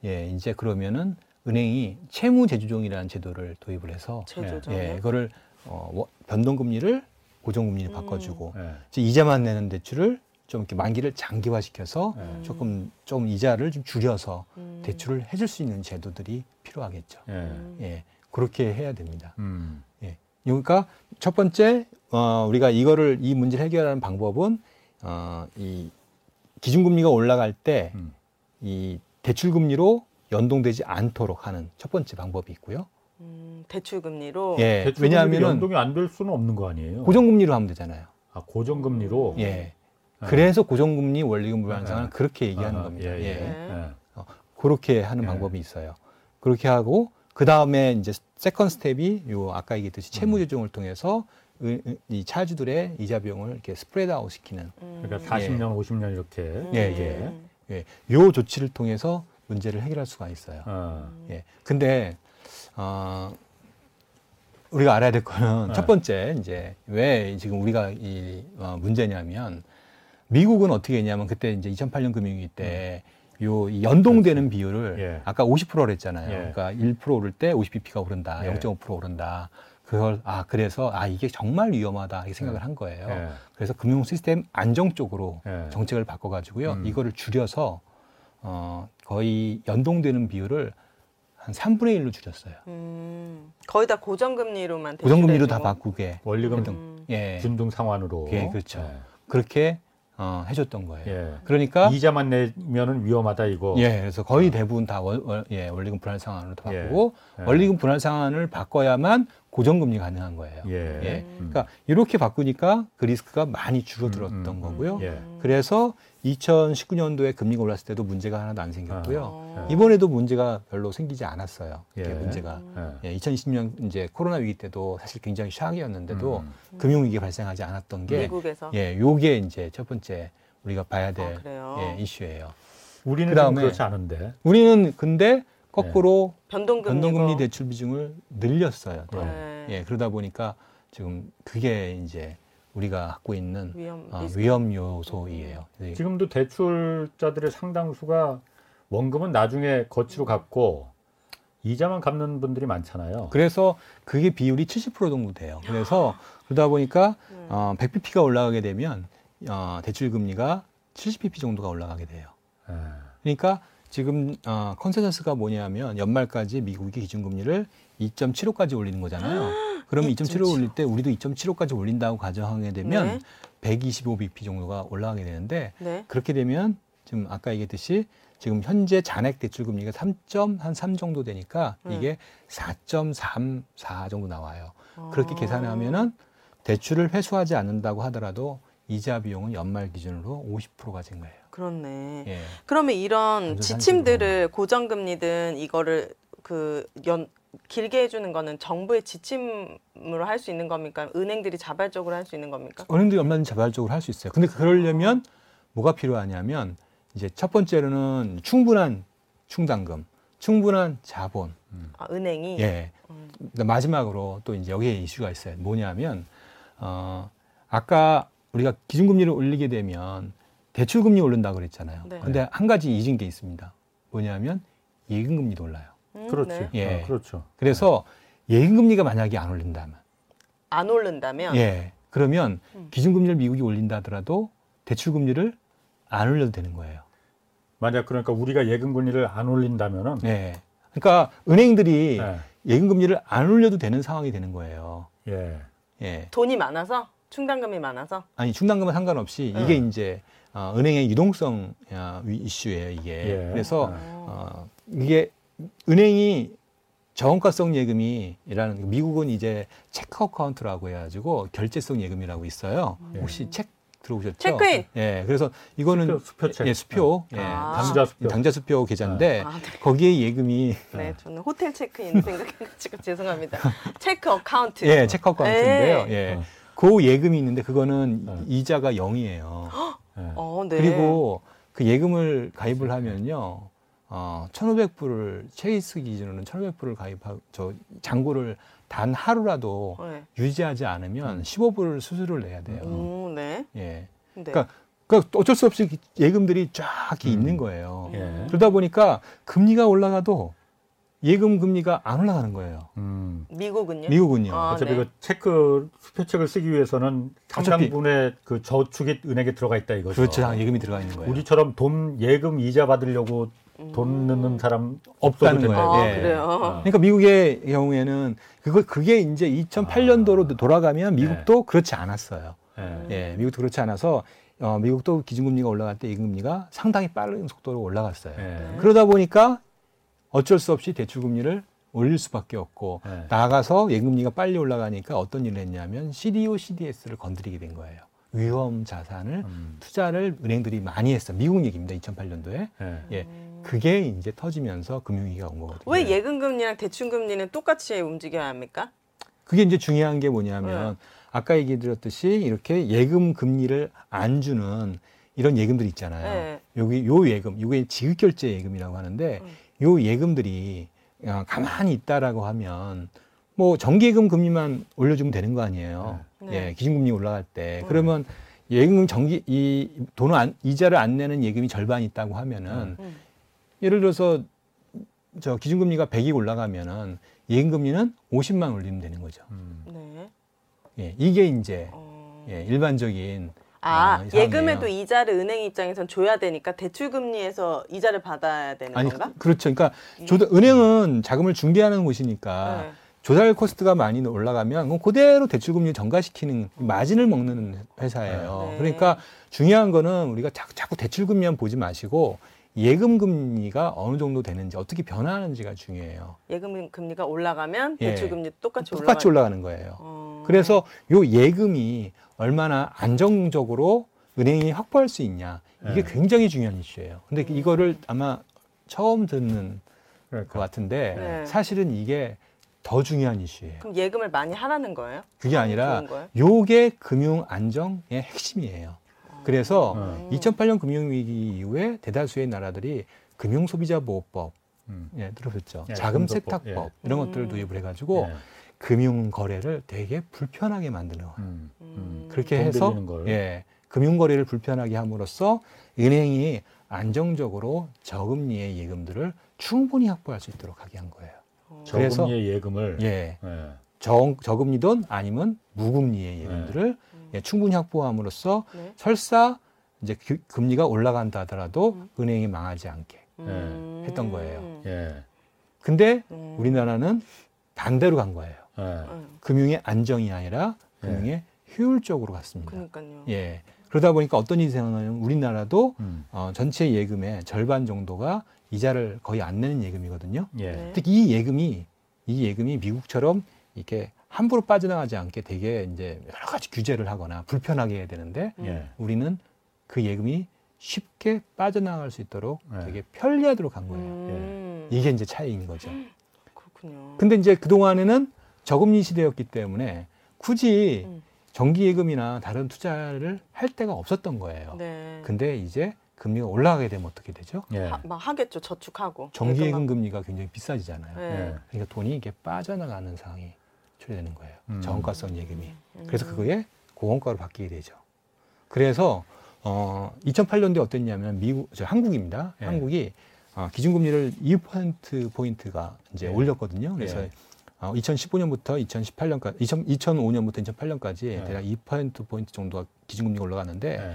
예, 이제 그러면은 은행이 채무 제조정이라는 제도를 도입을 해서 제조정. 예, 이거를 어, 워- 변동금리를 고정금리로 음. 바꿔주고 예. 이제 이자만 내는 대출을 좀 이렇게 만기를 장기화시켜서 예. 조금 좀 이자를 좀 줄여서 음. 대출을 해줄 수 있는 제도들이 필요하겠죠. 예. 음. 예, 그렇게 해야 됩니다. 음. 그러니까 첫 번째 어, 우리가 이거를 이 문제를 해결하는 방법은 어, 이 기준금리가 올라갈 때 음. 이 대출금리로 연동되지 않도록 하는 첫 번째 방법이 있고요. 음, 대출 금리로. 예, 대출 왜냐하면은 연동이 안 될 수는 없는 거 아니에요? 고정금리로 하면 되잖아요. 아, 고정금리로. 예. 아. 그래서 고정금리 원리금 분할상환 아. 그렇게 얘기하는 아, 겁니다. 예, 예. 예. 네. 예. 그렇게 하는 예. 방법이 있어요. 그렇게 하고 그 다음에 이제 second step이 요 아까 얘기했듯이 채무 조정을 통해서 이 차주들의 이자 비용을 이렇게 spread out 시키는 음. 그러니까 40년, 50년 이렇게. 음. 예, 예. 예, 요 조치를 통해서 문제를 해결할 수가 있어요. 어. 예. 근데 어 우리가 알아야 될 거는 네. 첫 번째 이제 왜 지금 우리가 이 어, 문제냐면 미국은 어떻게 했냐면 그때 이제 2008년 금융위기 때 요 연동되는 비율을 예. 아까 50%를 했잖아요. 예. 그러니까 1% 오를 때 50bp가 오른다. 예. 0.5% 오른다. 그걸 아 그래서 아 이게 정말 위험하다 이렇게 생각을 한 거예요. 예. 그래서 금융 시스템 안정 쪽으로 예. 정책을 바꿔가지고요. 음. 이거를 줄여서 어, 거의 연동되는 비율을 한 3분의 1로 줄였어요. 음, 거의 다 고정금리로만 고정금리로 다. 바꾸게. 원리금 음. 예. 준등 상환으로. 예, 그렇죠. 그렇게 어, 해줬던 거예요. 예. 예. 그러니까 이자만 내면은 위험하다 이거. 예, 그래서 거의 대부분 다 월, 월- 예, 원리금 분할 상환으로 다 예. 바꾸고 예. 원리금 분할 상환을 바꿔야만 고정금리 가능한 거예요. 예. 예. 음. 그러니까 이렇게 바꾸니까 그 리스크가 많이 줄어들었던 음, 음, 음. 거고요. 예. 그래서 2019년도에 금리가 올랐을 때도 문제가 하나도 안 생겼고요. 어. 이번에도 문제가 별로 생기지 않았어요. 예. 문제가. 예. 예, 2020년 이제 코로나 위기 때도 사실 굉장히 샥이었는데도 음. 금융 위기 발생하지 않았던 게 미국에서. 예, 요게 이제 첫 번째 우리가 봐야 아, 될 그래요. 예, 이슈예요. 우리는 그다음에- 좀 그렇지 않은데. 우리는 근데 거꾸로 변동금리. 변동금리 대출 비중을 늘렸어요. 또. 네. 예, 그러다 보니까 지금 그게 이제 우리가 갖고 있는 위험 어. 위험 요소이에요. 예. 지금도 대출자들의 상당수가 원금은 나중에 거치로 갚고 이자만 갚는 분들이 많잖아요. 그래서 그게 비율이 70% 정도 돼요. 그래서 그러다 보니까 음. 어, 100bp가 올라가게 되면 어, 대출 금리가 70bp 정도가 올라가게 돼요. 예. 그러니까 지금 어, consensus가 뭐냐면 연말까지 미국이 기준금리를 2.75까지 올리는 거잖아요. 그러면 2.75 올릴 때 우리도 2.75까지 올린다고 가정하게 되면 네. 125bp 정도가 올라가게 되는데 네. 그렇게 되면 지금 아까 얘기했듯이 지금 현재 잔액 대출 금리가 3.한3 정도 되니까 네. 이게 4.34 정도 나와요. 그렇게 아. 계산하면은 대출을 회수하지 않는다고 하더라도 이자 비용은 연말 기준으로 50%가 된 거예요. 그렇네. 예. 그러면 이런 지침들을 고정금리든 이거를 그 연 길게 해주는 거는 정부의 지침으로 할 수 있는 겁니까? 은행들이 자발적으로 할 수 있는 겁니까? 은행들이 얼마든지 자발적으로 할 수 있어요. 근데 그러려면 뭐가 필요하냐면 이제 첫 번째로는 충분한 충당금, 충분한 자본. 아, 은행이 예. 음. 마지막으로 또 이제 여기에 이슈가 있어요. 뭐냐면 어 아까 우리가 기준금리를 올리게 되면 대출금리 오른다 고 그랬잖아요. 네. 근데 한 가지 잊은 게 있습니다. 뭐냐면 예금금리도 올라요. 음, 그렇지. 네. 예. 어, 그렇죠. 그래서 예금금리가 만약에 안 올린다면 안 오른다면 예. 그러면 음. 기준금리를 미국이 올린다 하더라도 대출금리를 안 올려도 되는 거예요. 만약 그러니까 우리가 예금 금리를 안 올린다면은 예. 그러니까 은행들이 예. 예금금리를 안 올려도 되는 상황이 되는 거예요. 예. 예. 돈이 많아서 충당금이 많아서 아니 충당금은 상관없이 네. 이게 이제 어, 은행의 유동성 어, 위- 이슈예요 이게. 예. 그래서 네. 어, 이게 은행이 저원가성 예금이라는 미국은 이제 check account라고 해가지고 결제성 예금이라고 있어요. 예. 혹시 책 들어보셨죠? Checking! 예. 그래서 이거는 수표, 수표책. 예, 수표. 예. 아. 당좌 수표. 당좌 수표 계좌인데 아, 네. 거기에 예금이 네, 저는 호텔 체크인 생각해가지고 죄송합니다. Check account. 예, check account인데요. 네. 예. 어. 그 예금이 있는데 그거는 네. 이자가 0이에요. 예. 어, 네. 그리고 그 예금을 가입을 하면요. 어, 1,500불을 체이스 기준으로는 1,500불을 가입하고 저 잔고를 단 하루라도 네. 유지하지 음. 않으면 15불을 수수료를 내야 돼요. 오, 네. 예. 네. 그러니까 그러니까 어쩔 수 없이 예금들이 쫙 음. 있는 거예요. 예. 그러다 보니까 금리가 올라가도 예금 금리가 안 올라가는 거예요. 음. 미국은요? 미국은요. 아, 어차피 네. 그 체크 수표책을 쓰기 위해서는 상당분의 그 저축이 은행에 들어가 있다 이거죠. 그렇죠. 다 예금이 들어가 있는 거예요. 우리처럼 돈 예금 이자 받으려고 돈 넣는 사람 없다는 거예요. 아, 예. 그래요. 어. 그러니까 미국의 경우에는 그거 그게 이제 2008년도로 돌아가면 미국도 그렇지 않았어요. 예. 예, 미국도 그렇지 않아서 어, 미국도 기준금리가 올라갈 때 예금금리가 상당히 빠른 속도로 올라갔어요. 예. 그러다 보니까 어쩔 수 없이 대출금리를 올릴 수밖에 없고 예. 나가서 예금리가 빨리 올라가니까 어떤 일을 했냐면 CDO, CDS를 건드리게 된 거예요. 위험 자산을 음. 투자를 은행들이 많이 했어. 미국 얘기입니다. 2008년도에. 예. 예. 그게 이제 터지면서 금융위기가 온 거거든요. 왜 예금금리랑 대출금리는 똑같이 움직여야 합니까? 그게 이제 중요한 게 뭐냐면 네. 아까 얘기 드렸듯이 이렇게 예금 금리를 안 주는 이런 예금들 있잖아요. 네. 여기 요 예금, 요게 지급 결제 예금이라고 하는데 음. 요 예금들이 어, 가만히 있다라고 하면 뭐 정기예금 금리만 올려주면 되는 거 아니에요. 네. 예, 기준금리 올라갈 때 네. 그러면 예금 정기 이 돈을 안, 이자를 안 내는 예금이 절반 있다고 하면은 음. 예를 들어서 저 기준금리가 100이 올라가면은 예금금리는 50만 올리면 되는 거죠. 음. 네. 예, 이게 이제 어. 예, 일반적인 아, 상황이에요. 예금에도 이자를 은행 입장에선 줘야 되니까 대출 금리에서 이자를 받아야 되는 아니 건가? 그- 그렇죠. 그러니까 조달, 은행은 자금을 중개하는 곳이니까 네. 조달 코스트가 많이 올라가면 그대로 대출금리 전가시키는 마진을 먹는 회사예요. 네. 그러니까 중요한 거는 우리가 자꾸, 자꾸 대출금리만 보지 마시고 예금 금리가 어느 정도 되는지 어떻게 변화하는지가 중요해요. 예금 금리가 올라가면 예. 대출 금리 똑같이 올라가. 똑같이 올라가는 거예요. 어. 그래서 요 예금이 얼마나 안정적으로 은행이 확보할 수 있냐 이게 네. 굉장히 중요한 이슈예요. 근데 이거를 아마 처음 듣는 그러니까. 것 같은데 네. 사실은 이게 더 중요한 이슈예요. 그럼 예금을 많이 하라는 거예요? 그게 아니라? 요게 금융 안정의 핵심이에요. 그래서 음. 2008년 금융위기 이후에 대다수의 나라들이 금융소비자보호법 음. 예, 들어보셨죠? 예, 자금 금소법, 세탁법 예. 이런 음. 것들을 도입을 해가지고 예. 금융 거래를 되게 불편하게 만드는 거예요. 음. 음. 음. 그렇게 돈 해서. 예, 금융 거래를 불편하게 함으로써 은행이 안정적으로 저금리의 예금들을 충분히 확보할 수 있도록 하게 한 거예요. 어. 그래서- 저금리의 예금을 예, 예. 저, 저금리든 아니면 무금리의 예금들을 예, 충분히 확보함으로써 네. 설사 이제 그- 금리가 올라간다 하더라도 음. 은행이 망하지 않게. 음. 했던 거예요. 예. 근데 음. 우리나라는 반대로 간 거예요. 예. 음. 금융의 안정이 아니라 네. 금융의 효율적으로 갔습니다. 그러니까요. 예. 그러다 보니까 어떤 일이 생각나면 우리나라도 음. 어, 전체 예금의 절반 정도가 이자를 거의 안 내는 예금이거든요. 예. 네. 특히 이 예금이 이 예금이 미국처럼 이렇게 함부로 빠져나가지 않게 되게 이제 여러 가지 규제를 하거나 불편하게 해야 되는데 예. 우리는 그 예금이 쉽게 빠져나갈 수 있도록 네. 되게 편리하도록 한 거예요. 음. 이게 이제 차이인 거죠. 그렇군요. 근데 이제 그 동안에는 저금리 시대였기 때문에 굳이 음. 정기예금이나 다른 투자를 할 데가 없었던 거예요. 네. 근데 이제 금리가 올라가게 되면 어떻게 되죠? 예. 하, 막 하겠죠. 저축하고. 정기예금 예금하고. 금리가 굉장히 비싸지잖아요. 네. 예. 그러니까 돈이 이게 빠져나가는 상황이 초래되는 거예요. 음. 저원가성 예금이. 음. 그래서 그거에 고원가로 바뀌게 되죠. 그래서 어 2008년도에 어땠냐면 미국 저 한국입니다. 예. 한국이 어, 기준금리를 2% 포인트가 이제 예. 올렸거든요. 그래서 예. 어, 2015년부터 2018년까지 2005년부터 2008년까지 예. 대략 2% 포인트 정도가 기준금리가 올라갔는데 예.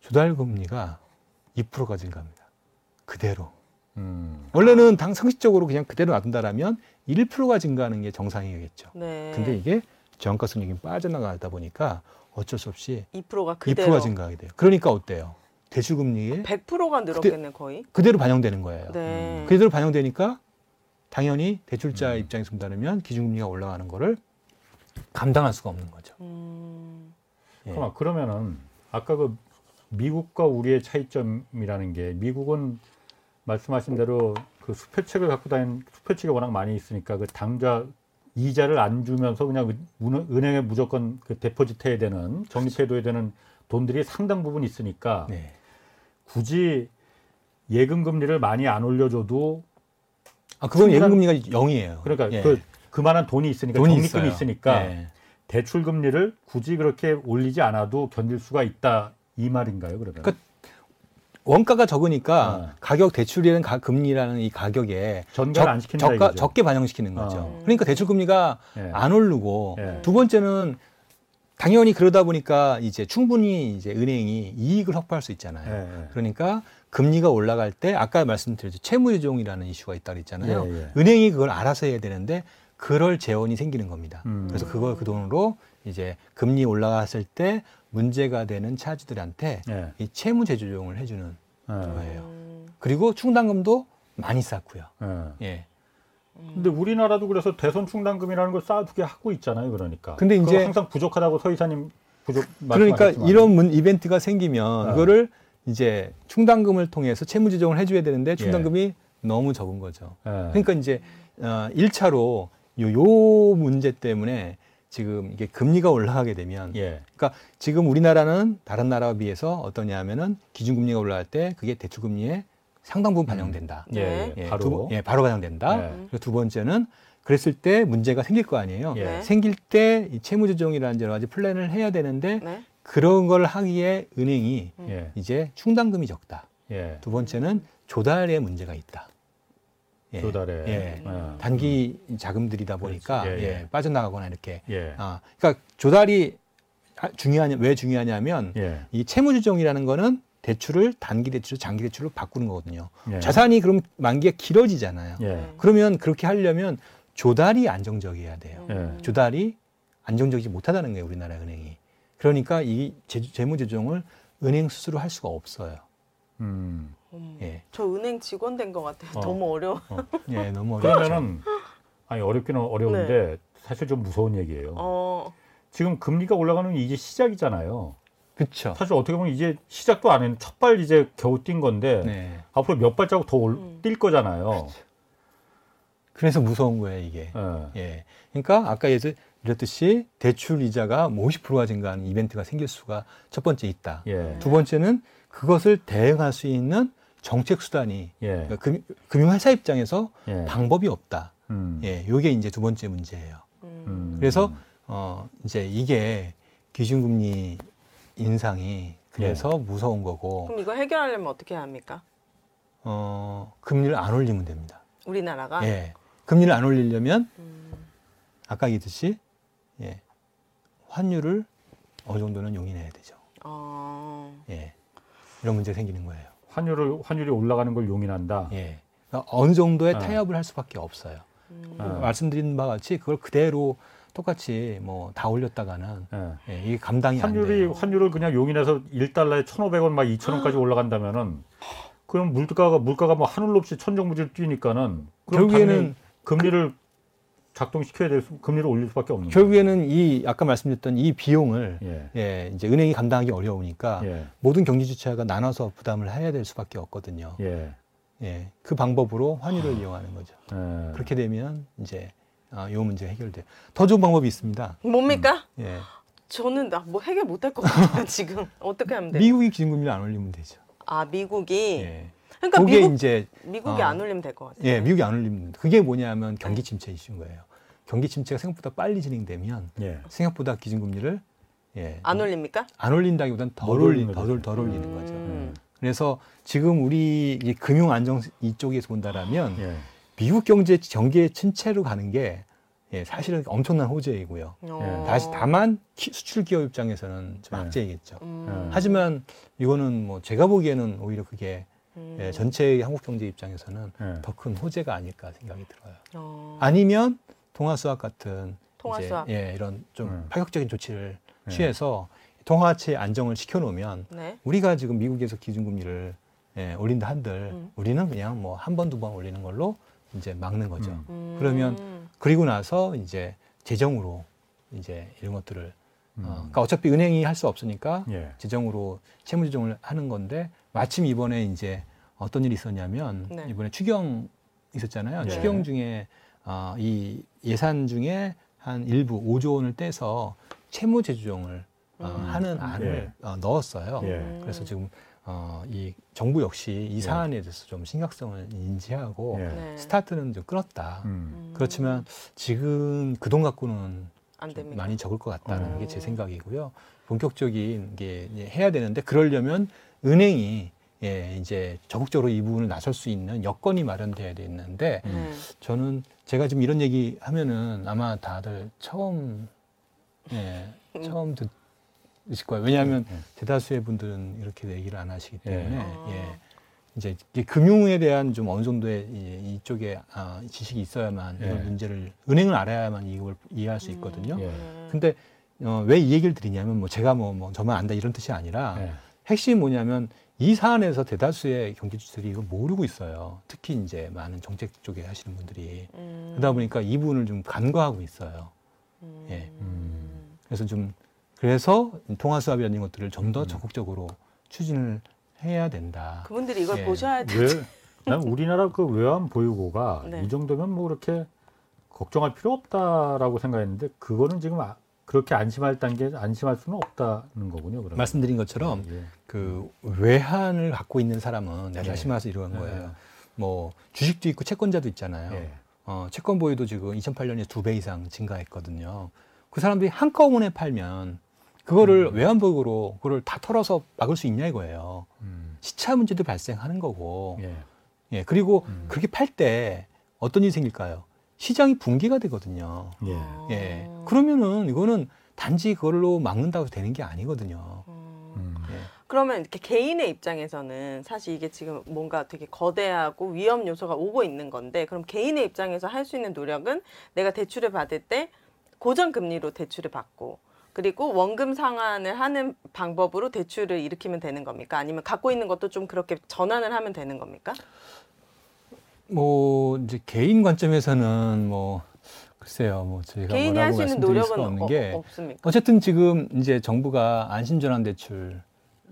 조달 금리가 2%가 증가합니다. 그대로. 음. 원래는 당 상식적으로 그냥 그대로 놔둔다라면 1%가 증가하는 게 정상이겠죠. 네. 근데 이게 저원가성 예금이 빠져나가다 보니까 어쩔 수 없이 2%가 그대로 2%가 증가하게 돼요. 그러니까 어때요? 대출금리에 100%가 늘었겠네 거의. 그대로 반영되는 거예요. 네. 그대로 반영되니까 당연히 대출자 음. 입장에서 본다면 기준금리가 올라가는 거를 감당할 수가 없는 거죠. 음. 예. 잠깐만, 그러면은 아까 그 미국과 우리의 차이점이라는 게 미국은 말씀하신 대로 그 수표책을 갖고 다니는 수표책이 워낙 많이 있으니까 그 당좌 이자를 안 주면서 그냥 은- 은행에 무조건 그 데포짓 해야 되는 적립해둬야 되는 돈들이 상당 부분 있으니까 네. 굳이 예금 금리를 많이 안 올려줘도 아 그건 예금금리가 0이에요. 그러니까 예. 그 그만한 돈이 있으니까 돈이 적립금이 있어요. 있으니까 예. 대출 금리를 굳이 그렇게 올리지 않아도 견딜 수가 있다 이 말인가요 그러면? 그- 원가가 적으니까 아. 가격 대출이라는 가, 금리라는 이 가격에 전가를 안 시킨다 저가, 이거죠. 적게 반영시키는 거죠. 어. 그러니까 대출 금리가 예. 안 오르고 예. 두 번째는 당연히 그러다 보니까 이제 충분히 이제 은행이 이익을 확보할 수 있잖아요. 예, 예. 그러니까 금리가 올라갈 때 아까 말씀드렸죠 채무조정이라는 이슈가 있다 그랬잖아요. 예, 예. 은행이 그걸 알아서 해야 되는데 그럴 재원이 생기는 겁니다. 음. 그래서 그걸 그 돈으로 이제 금리 올라갔을 때 문제가 되는 차주들한테 예. 이 채무 재조정을 해주는 예. 거예요. 음. 그리고 충당금도 많이 쌓고요. 예. 예. 근데 우리나라도 그래서 대선 충당금이라는 걸 쌓아두게 하고 있잖아요. 그러니까. 근데 이제- 항상 부족하다고 서 이사님 부족. 그러니까. 이런 문, 이벤트가 생기면 어. 그거를 이제 충당금을 통해서 채무 조정을 해줘야 되는데 예. 충당금이 너무 적은 거죠. 예. 그러니까 이제 어, 1차로 요, 요 문제 때문에 지금 이게 금리가 올라가게 되면 예. 그러니까 지금 우리나라는 다른 나라와 비해서 어떠냐면은 기준금리가 올라갈 때 그게 대출금리에 상당 부분 반영된다. 예. 네. 예. 예, 바로. 두, 번- 예, 바로 반영된다. 예. 그리고 두 번째는 그랬을 때 문제가 생길 거 아니에요. 예. 네. 생길 때 이 채무 조정이라는 여러 가지 플랜을 해야 되는데 네. 그런 걸 하기에 은행이 예. 이제 충당금이 적다. 예. 두 번째는 조달에 문제가 있다. 예. 조달에. 예. 예. 단기 자금들이다 보니까. 예, 예, 예. 빠져나가거나 이렇게. 예. 아, 그러니까 조달이 아, 중요하냐 왜 중요하냐면 예. 이 채무조정이라는 거는 대출을 단기 대출로 장기 대출로 바꾸는 거거든요. 예. 자산이 그럼 만기가 길어지잖아요. 예. 그러면 그렇게 하려면 조달이 안정적이어야 돼요. 음. 예. 조달이 안정적이지 못하다는 거예요, 우리나라 은행이. 그러니까 이 재- 재무조정을 은행 스스로 할 수가 없어요. 음. 음. 예. 저 은행 직원 된 것 같아요. 어. 너무 어려워. 예, 너무 어렵죠. 그러면은 아니 어렵기는 어려운데 사실 좀 무서운 얘기예요. 어. 지금 금리가 올라가는 게 이제 시작이잖아요. 그렇죠. 사실 어떻게 보면 이제 시작도 안 했는 첫발 이제 겨우 뛴 건데 네. 앞으로 몇 발자국 더 음. 뛸 거잖아요. 그래서 무서운 거예요, 이게. 예. 예. 그러니까 아까 예전 이랬듯이 대출 이자가 뭐 50%가 증가하는 이벤트가 생길 수가 첫 번째 있다. 예. 두 번째는 그것을 대응할 수 있는 정책 수단이 예. 그러니까 금, 금융회사 입장에서 예. 방법이 없다. 음. 예, 요게 이제 두 번째 문제예요. 음. 음. 그래서 어 이제 이게 기준금리 인상이 그래서 무서운 거고 그럼 이거 해결하려면 어떻게 해야 합니까? 어 금리를 안 올리면 됩니다. 우리나라가. 예, 금리를 안 올리려면 음. 아까 얘기했듯이 예, 환율을 어느 정도는 용인해야 되죠. 어. 예, 이런 문제 가 생기는 거예요. 환율을 환율이 올라가는 걸 용인한다. 예, 그러니까 어느 정도의 아. 타협을 할 수밖에 없어요. 음. 아. 말씀드린 바와 같이 그걸 그대로 똑같이 뭐 다 올렸다가는 예. 예, 이게 감당이 안 환율이 돼요. 환율을 그냥 용인해서 1달러에 1,500원 막 2,000원까지 올라간다면은 그럼 물가가 물가가 뭐 하늘 없이 천정부지를 뛰니까는 그럼 결국에는 당연히 금리를 작동시켜야 될 수, 금리를 올릴 수밖에 없는 결국에는 이 아까 말씀드렸던 이 비용을. 예. 예, 이제 은행이 감당하기 어려우니까 예. 모든 경제 주체가 나눠서 부담을 해야 될 수밖에 없거든요. 예. 예, 그 방법으로 환율을 이용하는 거죠. 예. 그렇게 되면 이제 아, 이 문제가 해결돼요. 더 좋은 방법이 있습니다. 뭡니까? 예, 저는 나 뭐 해결 못할 것 같아요 지금 어떻게 하면 돼요? 미국이 기준금리를 안 올리면 되죠. 아 미국이 예, 그러니까 그게 미국 이제 미국이 어, 안 올리면 될 것 같아요. 예, 미국이 안 올리면 그게 뭐냐면 경기 침체 이슈인 거예요. 경기 침체가 생각보다 빨리 진행되면 예. 생각보다 기준금리를 예, 안 올립니까? 안 올린다기보다는 덜못 올린 덜, 거죠. 덜 올리는 거죠. 음. 그래서 지금 우리 이 금융 안정 이쪽에서 본다라면 예. 미국 경제 경계 침체로 가는 게 예, 사실은 엄청난 호재이고요. 어. 다시 다만 키- 수출 기업 입장에서는 좀 네. 악재이겠죠. 음. 하지만 이거는 뭐 제가 보기에는 오히려 그게 음. 예, 전체 한국 경제 입장에서는 예. 더큰 호재가 아닐까 생각이 들어요. 어. 아니면 통화 수학 같은 이제, 수학. 예, 이런 좀 음. 파격적인 조치를 네. 취해서 통화체 안정을 시켜놓으면 네. 우리가 지금 미국에서 기준금리를 예, 올린다 한들 음. 우리는 그냥 뭐 한 번 두번 올리는 걸로 이제 막는 거죠. 음. 음. 그러면 그리고 나서 이제 재정으로 이제 이런 것들을 음. 어, 그러니까 어차피 은행이 할 수 없으니까 예. 재정으로 채무 조정을 하는 건데 마침 이번에 이제 어떤 일이 있었냐면 네. 이번에 추경 있었잖아요. 네. 추경 중에 어, 이 예산 중에 한 일부 5조 원을 떼서 채무 재조정을 어, 음. 하는 안을 예. 어, 넣었어요. 예. 그래서 지금 어, 이 정부 역시 이 예. 사안에 대해서 좀 심각성을 인지하고 예. 네. 스타트는 좀 끊었다. 음. 음. 그렇지만 지금 그 돈 갖고는 안 됩니다. 많이 적을 것 같다는 어. 게제 생각이고요. 본격적인 게 해야 되는데 그러려면 은행이 예, 이제 적극적으로 이 부분을 나설 수 있는 여건이 마련돼야 되는데 네. 저는 제가 지금 이런 얘기 하면은 아마 다들 처음 예, 음. 처음 듣으실 거예요. 왜냐하면 예. 대다수의 분들은 이렇게 얘기를 안 하시기 때문에 아. 예. 이제 금융에 대한 좀 어느 정도의 이- 이쪽에 아, 지식이 있어야만 예. 이런 문제를 은행을 알아야만 이걸 이해할 수 있거든요. 예. 음. 근데 어, 왜 이 얘기를 드리냐면 뭐 제가 뭐, 뭐 저만 안다 이런 뜻이 아니라 예. 핵심이 뭐냐면 이 사안에서 대다수의 경제주들이 이걸 모르고 있어요. 특히 이제 많은 정책 쪽에 하시는 분들이 음. 그러다 보니까 이 부분을 좀 간과하고 있어요. 음. 예. 음. 그래서 좀 그래서 통화 수합이라는 것들을 좀더 음. 적극적으로 추진을 해야 된다. 그분들이 이걸 예. 보셔야 돼. 왜? 난 우리나라 그 외환 보유고가 네. 이 정도면 뭐 그렇게 걱정할 필요 없다라고 생각했는데 그거는 지금 아- 그렇게 안심할 단계 안심할 수는 없다는 거군요. 그러면. 말씀드린 것처럼 예. 그 외환을 갖고 있는 사람은 내가 예. 심해서 이러는 예. 거예요. 뭐 주식도 있고 채권자도 있잖아요. 예. 어, 채권 보유도 지금 2008년에 두 배 이상 증가했거든요. 그 사람들이 한꺼번에 팔면 그거를 음. 외환보유고로 그걸 다 털어서 막을 수 있냐 이거예요. 음. 시차 문제도 발생하는 거고. 예. 예. 그리고 음. 그렇게 팔 때 어떤 일이 생길까요? 시장이 붕괴가 되거든요. 예. 어. 예. 그러면은 이거는 단지 그걸로 막는다고 되는 게 아니거든요. 음. 음. 예. 그러면 이렇게 개인의 입장에서는 사실 이게 지금 뭔가 되게 거대하고 위험 요소가 오고 있는 건데 그럼 개인의 입장에서 할 수 있는 노력은 내가 대출을 받을 때 고정 금리로 대출을 받고 그리고 원금 상환을 하는 방법으로 대출을 일으키면 되는 겁니까? 아니면 갖고 있는 것도 좀 그렇게 전환을 하면 되는 겁니까? 뭐 이제 개인 관점에서는 뭐 글쎄요, 뭐 저희가 개인이 할 뭐라고 수 있는 말씀드릴 수가 노력은 없는 어, 게 없습니까? 어쨌든 지금 이제 정부가 안심전환 대출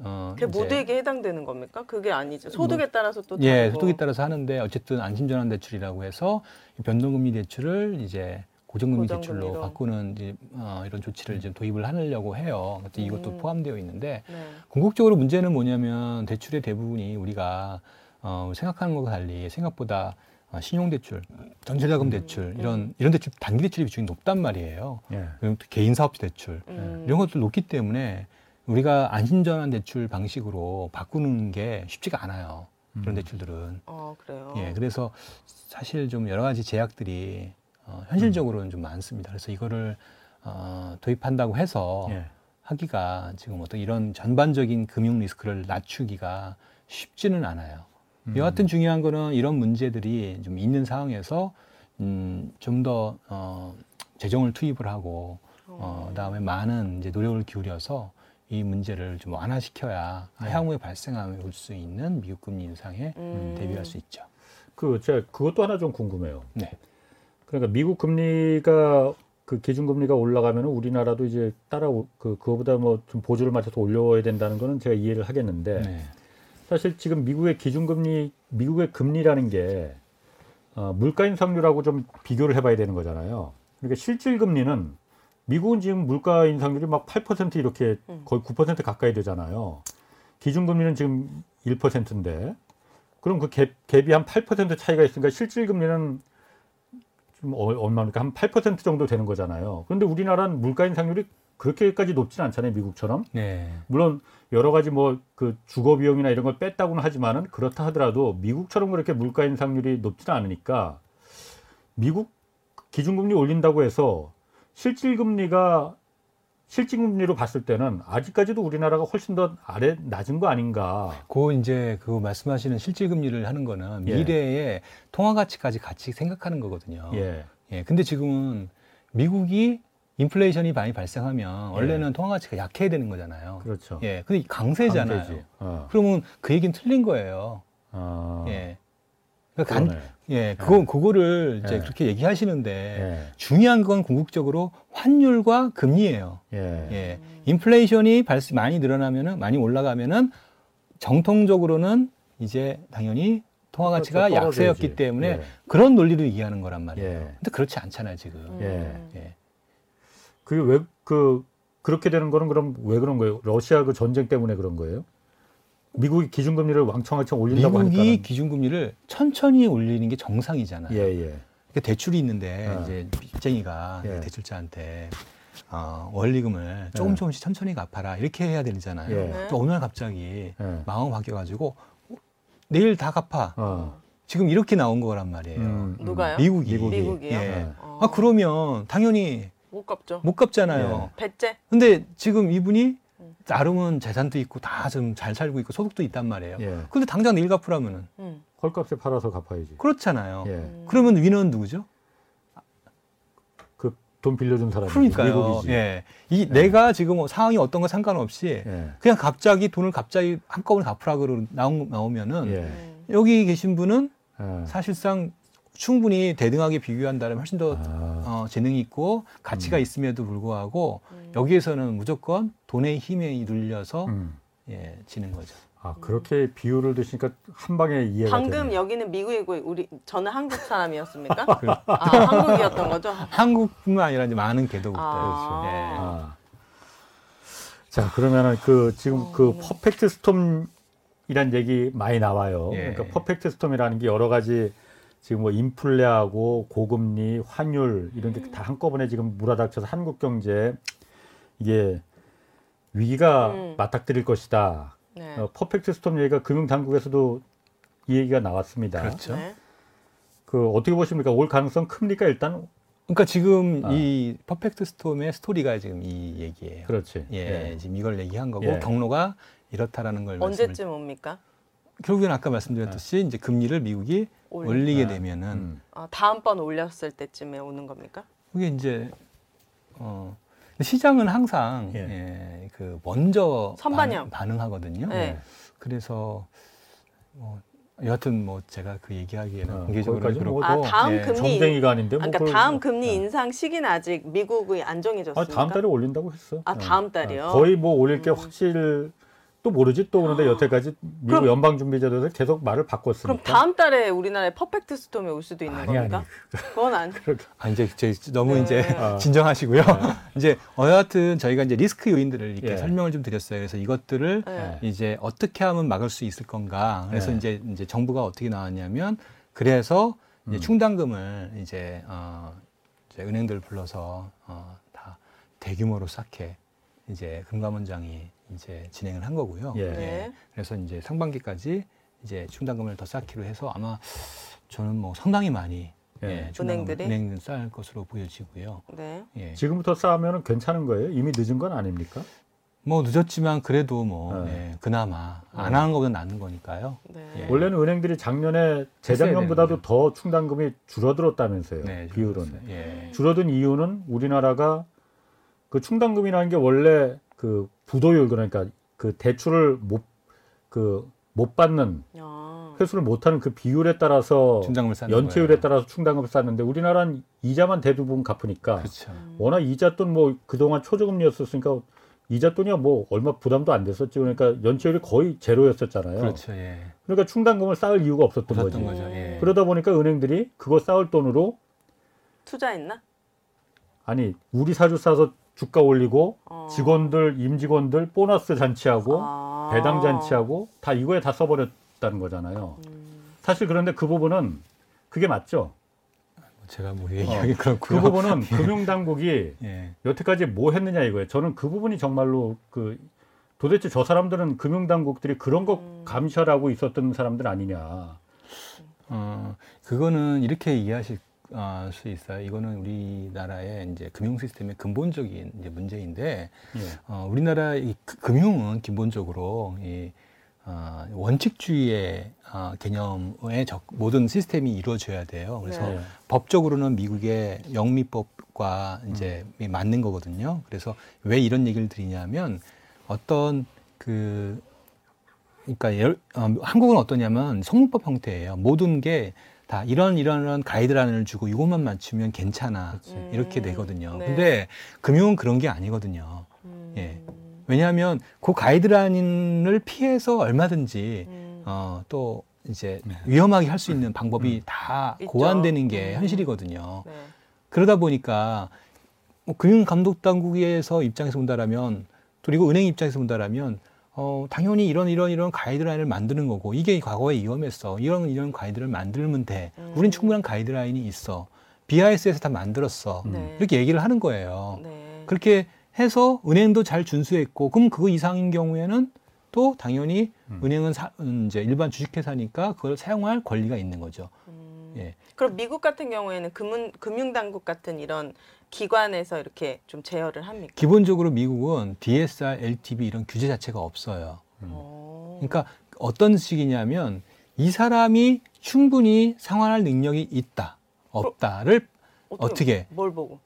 어 그게 모두에게 해당되는 겁니까? 그게 아니죠. 소득에 따라서 또 예, 다르고. 소득에 따라서 하는데 어쨌든 안심전환 대출이라고 해서 이 변동금리 대출을 이제 고정금리 고정금리로. 대출로 바꾸는 이제 어, 이런 조치를 지금 도입을 하려고 해요. 이것도 음. 포함되어 있는데 네. 궁극적으로 문제는 뭐냐면 대출의 대부분이 우리가 어, 생각하는 것과 달리 생각보다 어, 신용대출, 전세자금 대출 이런 이런 대출 단기 대출의 비중이 높단 말이에요. 예. 그리고 또 개인 사업자 대출 음. 이런 것들 높기 때문에 우리가 안심전환 대출 방식으로 바꾸는 게 쉽지가 않아요. 그런 음. 대출들은. 어 그래요. 예, 그래서 사실 좀 여러 가지 제약들이 어, 현실적으로는 좀 많습니다. 그래서 이거를 어, 도입한다고 해서 예. 하기가 지금 어떤 이런 전반적인 금융 리스크를 낮추기가 쉽지는 않아요. 음. 여하튼 중요한 거는 이런 문제들이 좀 있는 상황에서 음, 좀 더 어, 재정을 투입을 하고 어, 그다음에 많은 이제 노력을 기울여서 이 문제를 좀 완화시켜야 네. 향후에 발생할 수 있는 미국 금리 인상에 음. 대비할 수 있죠. 그 제가 그것도 하나 좀 궁금해요. 네. 그러니까 미국 금리가 그 기준 금리가 올라가면 우리나라도 이제 따라 오- 그 그거보다 뭐 좀 보조를 맞춰서 올려야 된다는 거는 제가 이해를 하겠는데 네. 사실 지금 미국의 기준금리 미국의 금리라는 게 어, 물가 인상률하고 좀 비교를 해봐야 되는 거잖아요. 그러니까 실질 금리는 미국은 지금 물가 인상률이 막 8% 이렇게 음. 거의 9% 가까이 되잖아요. 기준금리는 지금 1%인데 그럼 그 갭, 갭이 한 8% 차이가 있으니까 실질 금리는 좀 어- 얼마입니까? 한 8% 정도 되는 거잖아요. 그런데 우리나라는 물가 인상률이 그렇게까지 높지는 않잖아요, 미국처럼. 네. 물론 여러 가지 뭐 그 주거 비용이나 이런 걸 뺐다고는 하지만은 그렇다 하더라도 미국처럼 그렇게 물가 인상률이 높지는 않으니까 미국 기준금리 올린다고 해서 실질 금리가 실질 금리로 봤을 때는 아직까지도 우리나라가 훨씬 더 아래 낮은 거 아닌가. 그 이제 그 말씀하시는 실질 금리를 하는 거는 예. 미래의 통화 가치까지 같이 생각하는 거거든요. 예. 예, 근데 지금은 미국이 인플레이션이 많이 발생하면 예. 원래는 통화 가치가 약해야 되는 거잖아요. 그렇죠. 예, 근데 강세잖아요. 어. 그러면 그 얘기는 틀린 거예요. 어. 예. 그러니까 간. 예, 그거 그거를 이제 예. 그렇게 얘기하시는데 예. 중요한 건 궁극적으로 환율과 금리예요. 예. 예. 인플레이션이 발생 많이 늘어나면은 많이 올라가면은 정통적으로는 이제 당연히 통화 가치가 그렇죠. 떨어져야지. 약세였기 때문에 예. 그런 논리를 얘기하는 거란 말이에요. 예. 근데 그렇지 않잖아요, 지금. 음. 예. 그게 왜 그 그렇게 되는 거는 그럼 왜 그런 거예요? 러시아 그 전쟁 때문에 그런 거예요? 미국이 기준금리를 왕창왕창 올린다고 미국이 하니까 기준금리를 천천히 올리는 게 정상이잖아요. 예, 예. 그러니까 대출이 있는데 어. 이제 빚쟁이가 예. 대출자한테 어, 원리금을 조금 예. 조금씩 천천히 갚아라 이렇게 해야 되잖아요. 예. 네. 또 어느 날 갑자기 예. 마음 바뀌어가지고 어, 내일 다 갚아. 어. 지금 이렇게 나온 거란 말이에요. 음, 음. 누가요? 미국이. 미국이. 미국이요? 예. 어. 아 그러면 당연히 못 갚죠. 못 갚잖아요. 배째. 근데 지금 이분이 음. 나름은 재산도 있고 다 좀 잘 살고 있고 소득도 있단 말이에요. 예. 근데 당장 내일 갚으라면은 음. 헐값에 팔아서 갚아야지. 그렇잖아요. 예. 음. 그러면 위너는 누구죠? 그돈 빌려준 사람이 그러니까요. 미국이지. 예. 이 내가 지금 상황이 어떤 거 상관없이 예. 그냥 갑자기 돈을 갑자기 한꺼번에 갚으라 그러 나오, 나오면은 예. 음. 여기 계신 분은 예. 사실상 충분히 대등하게 비교한다면 훨씬 더 아, 어, 재능이 있고 가치가 음. 있음에도 불구하고 음. 여기에서는 무조건 돈의 힘에 눌려서 음. 예, 지는 거죠. 아 그렇게 비유를 드시니까 한 방에 이해가 방금 되네. 여기는 미국이고 우리 저는 한국 사람이었습니까? 아 한국이었던 거죠? 한국뿐만 아니라 이제 많은 개도국들. 아. 예. 아. 자 그러면은 그 지금 그 어. perfect storm이란 얘기 많이 나와요. 예. 그러니까 perfect storm이라는 게 여러 가지 지금 뭐 인플레하고 고금리, 환율 이런 게 다 한꺼번에 지금 몰아닥쳐서 한국 경제 이게 위기가 음. 맞닥뜨릴 것이다. 네. 어, perfect storm 얘기가 금융 당국에서도 이 얘기가 나왔습니다. 그렇죠. 네. 그 어떻게 보십니까? 올 가능성 큽니까 일단? 그러니까 지금 아. 이 퍼펙트 스톰의 스토리가 지금 이 얘기예요. 그렇지. 예, 지금 이걸 얘기한 거고 예. 경로가 이렇다라는 걸 말씀을 언제쯤 옵니까? 결국엔 아까 말씀드렸듯이 이제 금리를 미국이 올- 올리게 네. 되면은 음. 아, 다음번 올렸을 때쯤에 오는 겁니까? 그게 이제 어 시장은 항상 예. 예, 그 먼저 선반영. 반, 응하거든요 네. 그래서 뭐 여하튼 뭐 제가 그 얘기하기에는 어, 공개적으로 그렇고 뭐아 다음 예. 금리 점쟁이가 아닌데 뭐 그러니까 다음 금리 네. 인상 시기는 아직 미국이 안 아, 정해졌습니까? 다음 달에 올린다고 했어. 아, 어. 다음 달이요? 어, 거의 뭐 올릴 게 음. 확실 또 모르지 또 그런데 여태까지 미국 그럼- 연방준비제도에서 계속 말을 바꿨으니까. 그럼 다음 달에 우리나라에 퍼펙트 스톰이 올 수도 있는 아니, 아니. 겁니까? 그건 안. 아 이제 제 너무 네. 이제 아. 진정하시고요. 이제 여하튼 저희가 이제 리스크 요인들을 이렇게 예. 설명을 좀 드렸어요. 그래서 이것들을 네. 이제 어떻게 하면 막을 수 있을 건가. 그래서 네. 이제 이제 정부가 어떻게 나왔냐면 그래서 이제 음. 충당금을 이제 어 이제 은행들 불러서 어다 대규모로 쌓게 이제 금감원장이 이제 진행을 한 거고요. 예. 네. 그래서 이제 상반기까지 이제 충당금을 더 쌓기로 해서 아마 저는 뭐 상당히 많이 예. 예, 은행들이? 은행들 쌓을 것으로 보여지고요. 네. 예. 지금부터 싸우면 괜찮은 거예요? 이미 늦은 건 아닙니까? 뭐 늦었지만 그래도 뭐 네. 예, 그나마 안 하는 것보다 낫는 거니까요. 네. 예. 원래는 은행들이 작년에 재작년보다도 더 충당금이 줄어들었다면서요. 네, 비율은. 예. 줄어든 이유는 우리나라가 그 충당금이라는 게 원래 그 부도율 그러니까 그 대출을 못 그 못 받는 아. 회수를 못하는 그 비율에 따라서 연체율에 거예요. 따라서 충당금을 쌓는데 우리나라는 이자만 대부분 갚으니까 그렇죠. 워낙 이자 돈 뭐 그동안 초저금리였었으니까 이자 돈이야 뭐 얼마 부담도 안 됐었지 그러니까 연체율이 거의 제로였었잖아요. 그렇죠. 예. 그러니까 충당금을 쌓을 이유가 없었던 없었던 거지. 거죠. 예. 그러다 보니까 은행들이 그거 쌓을 돈으로 투자했나? 아니 우리 사주 싸서 주가 올리고 어. 직원들 임직원들 보너스 잔치하고 아. 배당 잔치하고 다 이거에 다 써버렸다는 거잖아요. 음. 사실 그런데 그 부분은 그게 맞죠. 제가 뭐 얘기하기 그 그렇고요. 부분은 금융당국이 예. 여태까지 뭐 했느냐 이거예요. 저는 그 부분이 정말로 그 도대체 저 사람들은 금융당국들이 그런 거 음. 감시하라고 있었던 사람들 아니냐. 어, 그거는 이렇게 이해하실 아, 수 있어요. 이거는 우리나라의 이제 금융 시스템의 근본적인 이제 문제인데, 예. 어, 우리나라 이 그- 금융은 기본적으로 이 어, 원칙주의의 어, 개념의 적, 모든 시스템이 이루어져야 돼요. 그래서 네. 예. 법적으로는 미국의 영미법과 이제 맞는 거거든요. 그래서 왜 이런 얘기를 드리냐면 어떤 그 그러니까 예를- 어, 한국은 어떠냐면 성문법 형태예요. 모든 게 다 이런 이런 이런 가이드라인을 주고 이것만 맞추면 괜찮아 음. 이렇게 되거든요. 네. 근데 금융은 그런 게 아니거든요. 음. 예. 왜냐하면 그 가이드라인을 피해서 얼마든지 음. 어, 또 이제 네. 위험하게 할 수 있는 방법이 다 있죠. 고안되는 게 음. 현실이거든요. 네. 그러다 보니까 뭐 금융 감독 당국에서 입장에서 본다라면 그리고 은행 입장에서 본다라면 어, 당연히 이런 이런 이런 가이드라인을 만드는 거고 이게 과거에 위험했어 이런 이런 가이드를 만들면 돼. 음. 우린 충분한 가이드라인이 있어. BIS에서 다 만들었어. 네. 이렇게 얘기를 하는 거예요. 네. 그렇게 해서 은행도 잘 준수했고 그럼 그 이상인 경우에는 또 당연히 음. 은행은 사, 음, 이제 일반 주식회사니까 그걸 사용할 권리가 있는 거죠. 음. 예. 그럼 미국 같은 경우에는 금융 금융당국 같은 이런 기관에서 이렇게 좀 제어를 합니까? 기본적으로 미국은 DSR, LTV 이런 규제 자체가 없어요. 어. 그러니까 어떤 식이냐면 이 사람이 충분히 상환할 능력이 있다, 없다를 어떻게? 뭘 보고?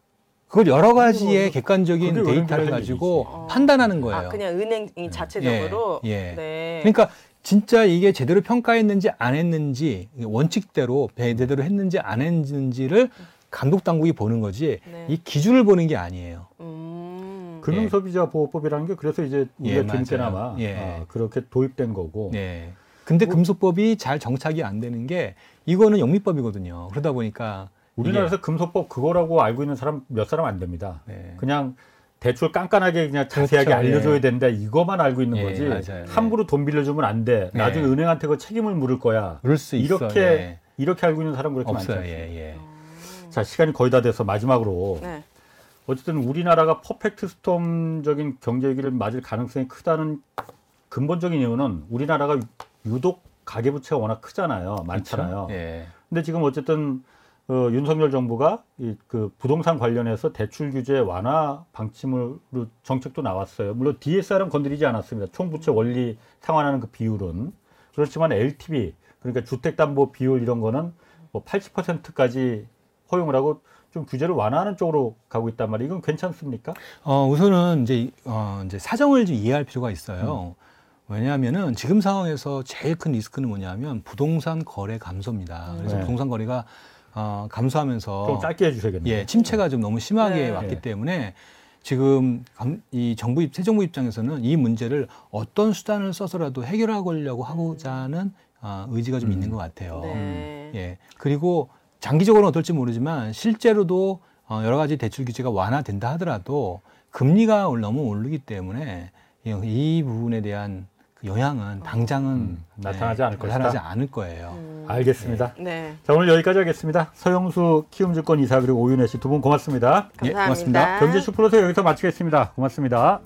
그걸 여러 가지의 뭐- 객관적인 데이터를 가지고. 어. 판단하는 거예요. 아 그냥 은행이 자체적으로. 예, 예. 네. 그러니까 진짜 이게 제대로 평가했는지 안 했는지 원칙대로 제대로 했는지 안 했는지를 감독 당국이 보는 거지 네. 이 기준을 보는 게 아니에요. 음. 금융소비자 보호법이라는 게 그래서 이제 예, 우리가 재밌게나마 맞아요. 예. 아, 그렇게 도입된 거고. 네. 근데 뭐- 금소법이 잘 정착이 안 되는 게 이거는 영미법이거든요. 그러다 보니까 우리나라에서 금소법 그거라고 알고 있는 사람 몇 사람 안 됩니다. 이게, 네. 그냥 대출 깐깐하게 그냥 자세하게 그렇죠, 알려줘야 예. 된다 이거만 알고 있는 예, 거지 맞아요. 함부로 돈 빌려주면 안 돼. 예. 나중에 은행한테 그 책임을 물을 거야. 그럴 수 있어. 이렇게 예. 이렇게 알고 있는 사람 그렇게 많지 없어요. 않습니다. 자 시간이 거의 다 돼서 마지막으로 네. 어쨌든 우리나라가 퍼펙트 스톰적인 경제 위기를 맞을 가능성이 크다는 근본적인 이유는 우리나라가 유독 가계부채가 워낙 크잖아요. 많잖아요. 그렇죠? 예. 근데 지금 어쨌든 어, 윤석열 정부가 이 그 부동산 관련해서 대출 규제 완화 방침으로 정책도 나왔어요. 물론 DSR은 건드리지 않았습니다. 총부채 원리 상환하는 그 비율은 그렇지만 LTV 그러니까 주택담보 비율 이런 거는 뭐 80%까지 허용을 하고 좀 규제를 완화하는 쪽으로 가고 있단 말이에요. 이건 괜찮습니까? 어, 우선은 이제, 어, 이제 사정을 좀 이해할 필요가 있어요. 왜냐하면은 지금 상황에서 제일 큰 리스크는 뭐냐면 부동산 거래 감소입니다. 그래서 네. 부동산 거래가 어, 감소하면서 좀 짧게 해주셔야겠네요. 예, 침체가 좀 너무 심하게 네. 왔기 네. 때문에 지금 감- 이 정부 입- 새 정부 입장에서는 이 문제를 어떤 수단을 써서라도 해결하려고 하고자 하는 어, 의지가 좀 음. 있는 것 같아요. 네. 예. 그리고 장기적으로는 어떨지 모르지만 실제로도 어, 여러 가지 대출 규제가 완화된다 하더라도 금리가 올- 너무 오르기 때문에 이, 이 부분에 대한 그 영향은 당장은 음, 나타나지 않을 것이다. 나타나지 않을 거예요. 음. 알겠습니다. 네. 자 오늘 여기까지 하겠습니다. 서영수 키움증권 이사 그리고 오윤혜 씨 두 분 고맙습니다. 예, 감사합니다. 고맙습니다. 경제 슈플러스 여기서 마치겠습니다. 고맙습니다.